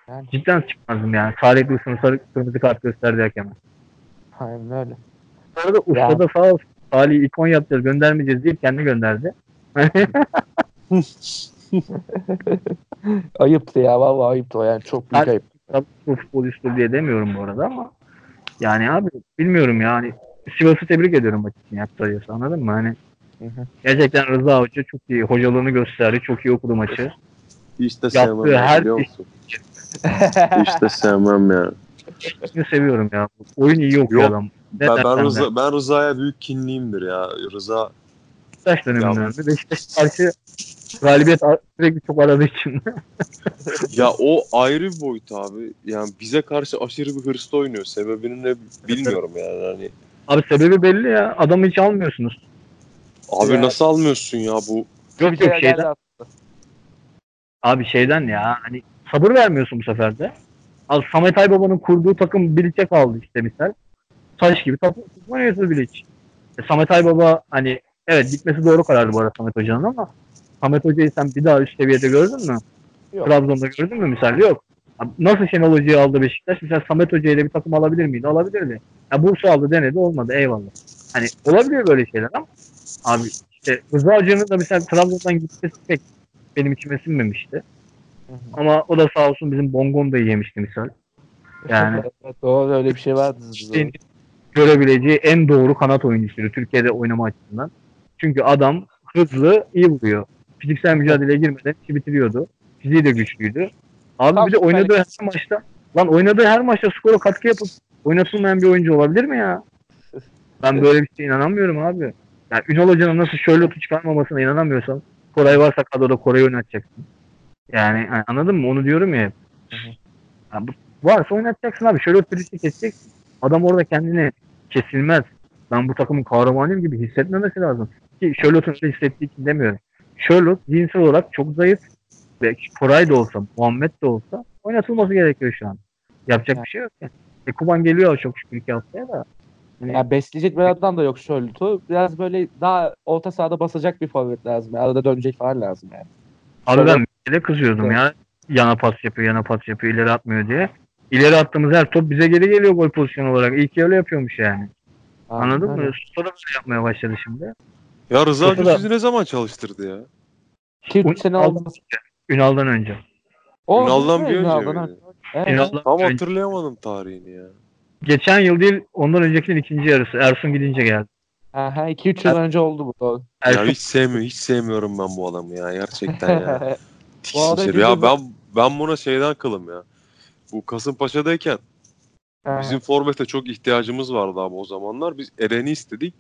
Yani. Cidden çıkmazdım yani. Salih Dursun sarı kırmızı kart gösterdi hakeme. Aynen öyle. Sonra da usta da sağ olsun. Salih'i ikon yapacağız göndermeyeceğiz deyip kendi gönderdi. *laughs* Ayıptı ya vallahi ayıptı o yani çok büyük ayıp. Trabzonspor futbolisti diye demiyorum bu arada ama yani abi bilmiyorum yani Sivas'ı tebrik ediyorum maç için yaptığı anladın mı? Hani gerçekten Rıza Hoca çok iyi hocalığını gösterdi. Çok iyi okudu maçı. Hiç de Yaptığı sevmem ya, her biliyor şey- musun? Hiç de sevmem ya. Şimdi seviyorum ya. Oyun iyi okuyor Yok. adam. Ben, ben. Rıza, ben Rıza'ya büyük kinliyimdir ya. Rıza Beşiktaş döneminden de Beşiktaş karşı galibiyet sürekli çok aradığı için. *laughs* ya o ayrı bir boyut abi. Yani bize karşı aşırı bir hırslı oynuyor. Sebebini ne bilmiyorum yani. Hani Abi sebebi belli ya. Adamı hiç almıyorsunuz. abi Ya. nasıl almıyorsun ya bu? Yok yok şeyden. Abi şeyden ya hani sabır vermiyorsun bu sefer de. Abi Samet Aybaba'nın kurduğu takım Bilic'e kaldı işte misal. Taş gibi takım oynuyorsunuz Bilic. E, Samet Aybaba hani evet gitmesi doğru karardı bu arada Samet Hoca'nın ama Samet Hoca'yı sen bir daha üst seviyede gördün mü? Yok. Trabzon'da gördün mü misal? Yok. Nasıl Şenol Hoca'yı aldı Beşiktaş? Mesela Samet Hoca ile bir takım alabilir miydi? Alabilirdi. Ya Bursa aldı denedi olmadı eyvallah. Hani olabiliyor böyle şeyler ama abi işte Rıza Hoca'nın da mesela Trabzon'dan gitmesi pek benim içime sinmemişti. Hı hı. Ama o da sağ olsun bizim Bongon da yemişti misal. Yani Evet, doğru öyle bir şey vardı. Türkiye'nin görebileceği en doğru kanat oyuncusuydu Türkiye'de oynama açısından. Çünkü adam hızlı, iyi vuruyor. Fiziksel mücadeleye girmeden işi bitiriyordu. Fiziği de güçlüydü. Abi Tam bir de oynadığı her maçta lan oynadığı her maçta skora katkı yapıp oynatılmayan bir oyuncu olabilir mi ya? Ben böyle bir şeye inanamıyorum abi. Yani Ünal Hoca'nın nasıl Charlotte'u çıkarmamasına inanamıyorsam Koray varsa kadroda Koray'ı oynatacaksın. Yani hani anladın mı? Onu diyorum ya. hep. Hı hı. Ya bu- varsa oynatacaksın abi. Charlotte birisi keseceksin. Adam orada kendini kesilmez. Ben bu takımın kahramanıyım gibi hissetmemesi lazım. Ki Charlotte'un öyle hissettiği için demiyorum. Charlotte cinsel olarak çok zayıf. Ve Koray da olsa, Muhammed de olsa oynatılması gerekiyor şu an. Yapacak Evet. bir şey yok yani. E, Kuban geliyor çok şükür iki haftaya da. Hani Yani besleyecek bir adam da yok şöyle. Biraz böyle daha orta sahada basacak bir forvet lazım. Arada dönecek falan lazım yani. Abi ben de kızıyordum Evet. ya. Yana pas yapıyor, yana pas yapıyor, ileri atmıyor diye. İleri attığımız her top bize geri geliyor gol pozisyonu olarak. İyi ki öyle yapıyormuş yani. Anladın mı? Susa da böyle yapmaya başladı şimdi. Ya Rıza da- sizi ne zaman çalıştırdı ya? 2-3 sene Ünal- oldu. Ünal'dan önce. O, Ünal'dan bir önce Ünal'dan? Evet. Ünal'dan Tam önce. hatırlayamadım tarihini ya. Geçen yıl değil, ondan öncekinin ikinci yarısı. Ersun gidince geldi. Aha, 2-3 yıl önce oldu bu. Doğru. Ya hiç sevmiyorum, hiç sevmiyorum ben bu adamı ya gerçekten ya. *laughs* Bu ya ben ben buna şeyden kılım ya. Bu Kasımpaşa'dayken Aha, bizim forvete çok ihtiyacımız vardı abi o zamanlar. Biz Eren'i istedik.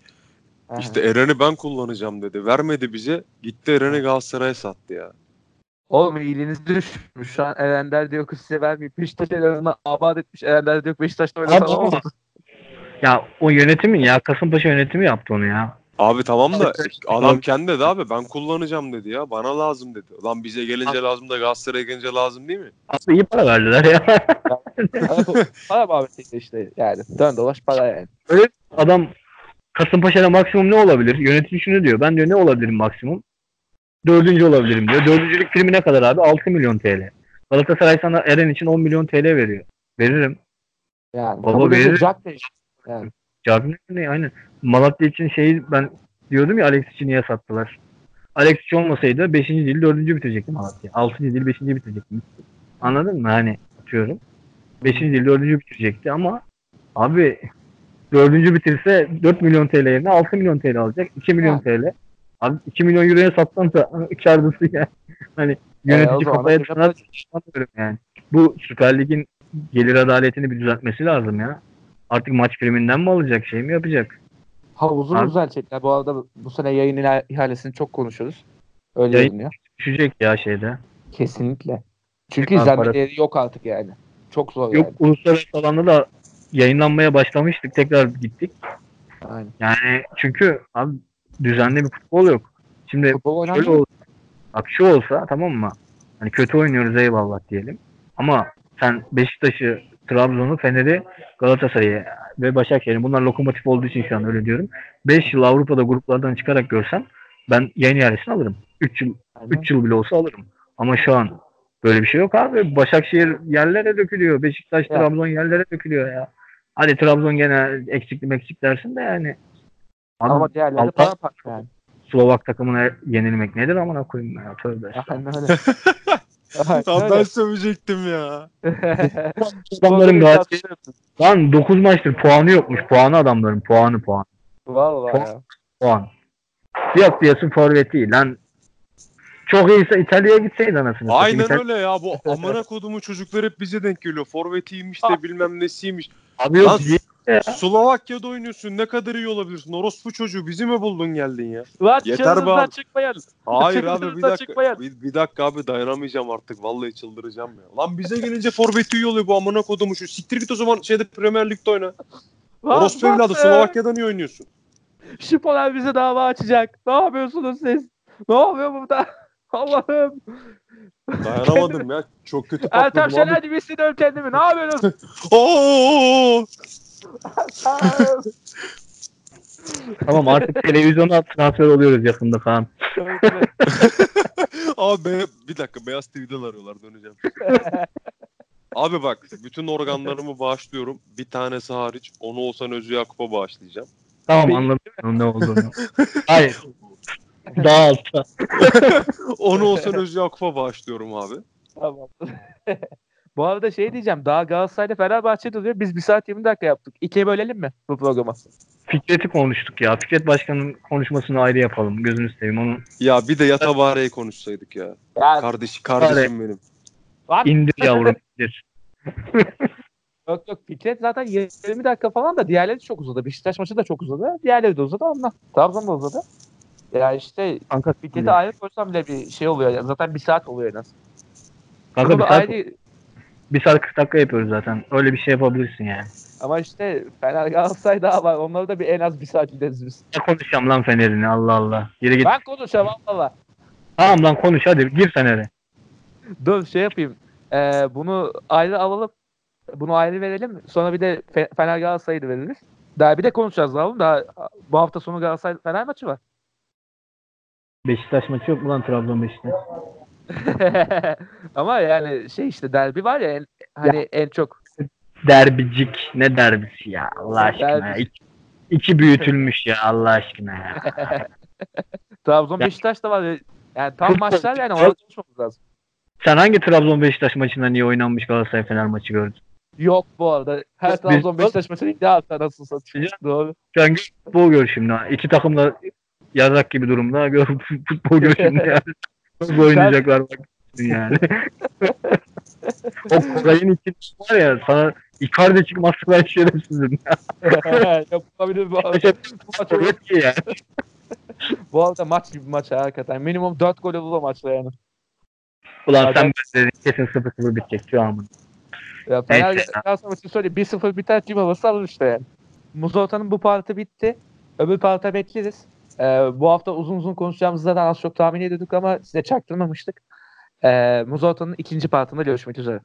aha. İşte Eren'i ben kullanacağım dedi. Vermedi bize. Gitti Eren'i Galatasaray'a sattı ya. Oğlum iyiliğiniz düşmüş. Şu an Erenler diyor ki size vermeyip Beşiktaş Eren'i abat etmiş. Erenler diyor ki Beşiktaş'ta ama- ama. Ya o yönetimi ya Kasımpaşa yönetimi yaptı onu ya. Abi tamam da *laughs* adam kendi dedi abi ben kullanacağım dedi ya. Bana lazım dedi. Lan bize gelince lazım da Galatasaray'a gelince lazım değil mi? Aslında iyi para verdiler ya. *laughs* para muhabbeti işte yani. Dön dolaş para yani. Adam Kasımpaşa'da maksimum ne olabilir? Yönetici şunu diyor. Ben diyor ne olabilirim maksimum? Dördüncü olabilirim diyor. Dördüncülük primi ne kadar abi? 6 milyon TL. Galatasaray sana Eren için 10 milyon TL veriyor. Veririm. Yani. Baba verir. Yani. Cagni ne? Aynen. Malatya için şeyi ben diyordum ya Alex için niye sattılar? Alex için olmasaydı 5. değil 4. bitirecekti Malatya. 6. değil 5. bitirecekti. Anladın mı? Hani atıyorum. 5. değil 4. bitirecekti ama abi 4. bitirse 4 milyon TL yerine 6 milyon TL alacak. 2 milyon Ha. TL. Abi 2 milyon euroya satsan da *laughs* kârdısın ya. Hani yönetici zaman kafaya tıknar anlamıyorum yani. Bu Süper Lig'in gelir adaletini bir düzeltmesi lazım ya. Artık maç priminden mi alacak şey mi yapacak? Havuzunu düzeltecekler. Bu arada bu sene yayın ihalesini çok konuşuruz. Öyle Yayın- görünüyor. Düşecek ya şeyde. Kesinlikle. Çünkü Tekrar izlenme para- değeri yok artık yani. Çok zor Yok yani. uluslararası alanda da yayınlanmaya başlamıştık. Tekrar gittik. Aynen. Yani çünkü abi düzenli bir futbol yok. Şimdi Futbol şöyle olsa, bak şu olsa tamam mı? Hani kötü oynuyoruz eyvallah diyelim. Ama sen Beşiktaş'ı, Trabzon'u, Fener'i, Galatasaray'ı ve Başakşehir'i bunlar lokomotif olduğu için şu an öyle diyorum. 5 yıl Avrupa'da gruplardan çıkarak görsem ben yayın ihalesini alırım. 3 yıl Aynen. 3 yıl bile olsa alırım. Ama şu an böyle bir şey yok abi. Başakşehir yerlere dökülüyor. Beşiktaş, Ya. Trabzon yerlere dökülüyor ya. Hadi Trabzon gene eksikli meksik dersin de yani. Abi, Ama diğerleri Altay- para pak yani. Slovak takımına yenilmek nedir amına koyayım ya tövbe. Aynen öyle. *laughs* Öyle. ben sövecektim ya. *laughs* Adamların galibiyeti. Lan 9 maçtır puanı yokmuş. Puanı adamların. Puanı puan. Vallahi ya. Puan. Yok diyorsun forvet değil lan. Çok iyiyse İtalya'ya gitseydi anasını. satayım. Aynen İtalya- öyle ya. Bu *laughs* amına kodumu çocuklar hep bize denk geliyor. Forvetiymiş de bilmem nesiymiş. Abi yok Lan- Slovakya'da oynuyorsun. Ne kadar iyi olabilirsin. Orospu çocuğu bizi mi buldun geldin ya? Lan Yeter be abi. Hayır abi bir dakika. Bir, bir dakika abi dayanamayacağım artık. Vallahi çıldıracağım ya. Lan bize gelince forveti iyi oluyor bu amına kodumu şu. Siktir git o zaman şeyde Premier Lig'de oyna. Lan Orospu bak evladı be. Slovakya'da niye oynuyorsun? Şipoler bize dava açacak. Ne yapıyorsunuz siz? Ne oluyor burada? *laughs* Allah'ım. Dayanamadım ya. Çok kötü Ertem patladım Şener abi. gibi hissediyorum kendimi. Ne yapıyorsunuz? *laughs* Oo! *laughs* Tamam artık televizyona transfer oluyoruz yakında Kaan. *laughs* Abi be- bir dakika Beyaz TV'den arıyorlar döneceğim. *laughs* Abi bak bütün organlarımı bağışlıyorum. Bir tanesi hariç. Onu olsan Özü Yakup'a bağışlayacağım. Tamam anladım ne olduğunu. Hayır. Daha altta. Onu olsan Özü Yakup'a bağışlıyorum abi. tamam. Bu arada şey diyeceğim. Daha Galatasaray'da Fenerbahçe duruyor. Biz 1 saat 20 dakika yaptık. İkiye bölelim mi bu programı? Fikret'i konuştuk ya. Fikret Başkan'ın konuşmasını ayrı yapalım. Gözünü seveyim. Onu Ya bir de Yatabare'yi konuşsaydık ya. Ya, Kardeş, kardeşim benim. lan, indir yavrum indir. *laughs* yok yok Fikret zaten 20 dakika falan da diğerleri çok uzadı. Beşiktaş maçı da çok uzadı. Diğerleri de uzadı ondan. Trabzon da uzadı. Ya işte Kanka, Fikret'i ayrı koysam bile bir şey oluyor. Zaten bir saat oluyor en az. kanka bir saat, ayrı, bir saat 40 dakika yapıyoruz zaten. Öyle bir şey yapabilirsin yani. ama işte Fener Galatasaray daha var. Onları da bir en az bir saat gideriz biz. Ne konuşacağım lan Fener'ini Allah Allah. Yere git. Ben konuşacağım valla. Tamam lan konuş hadi gir Fener'e. Dur şey yapayım. Ee, bunu ayrı alalım. Bunu ayrı verelim. Sonra bir de Fe- Fener Galatasaray'ı da veririz. Daha bir de konuşacağız oğlum. Daha bu hafta sonu Galatasaray Fener maçı var. Beşiktaş maçı yok mu lan Trabzon Beşiktaş? *laughs* Ama yani şey işte derbi var ya en, hani en çok Derbicik ne derbisi ya Allah aşkına. Derbi. İki, iki büyütülmüş ya Allah aşkına ya. *laughs* Trabzon Ya- Beşiktaş da var. ya. Yani tam maçlar yani orada konuşmamız lazım. Sen hangi Trabzon Beşiktaş maçında niye oynanmış Galatasaray Fener maçı gördün? Yok bu arada. Her Biz- Trabzon Beşiktaş maçı iddia attı nasıl satıyor. Doğru. Sen futbol gör şimdi. İki takım da yazak gibi durumda. Gör *laughs* futbol gör şimdi yani. Nasıl oynayacaklar bak yani. o kokain için var ya sana Icardi çıkmazlık ben şerefsizim. *laughs* Yapılabilir bu arada. Bu maç, Evet ki ya. bu arada maç gibi maç ha, hakikaten. Minimum 4 gol olur o maçta yani. Ulan Zaten- sen dedin, kesin 0-0 bitecek şu an. Ya Fener Neyse. Galatasaray maçı söyle 1-0 biter kim havası alır işte yani. Muzorta'nın bu parti bitti. Öbür parti bekleriz. Ee, bu hafta uzun uzun konuşacağımızı zaten az çok tahmin ediyorduk ama size çaktırmamıştık. Ee, Muzorta'nın ikinci partında görüşmek üzere.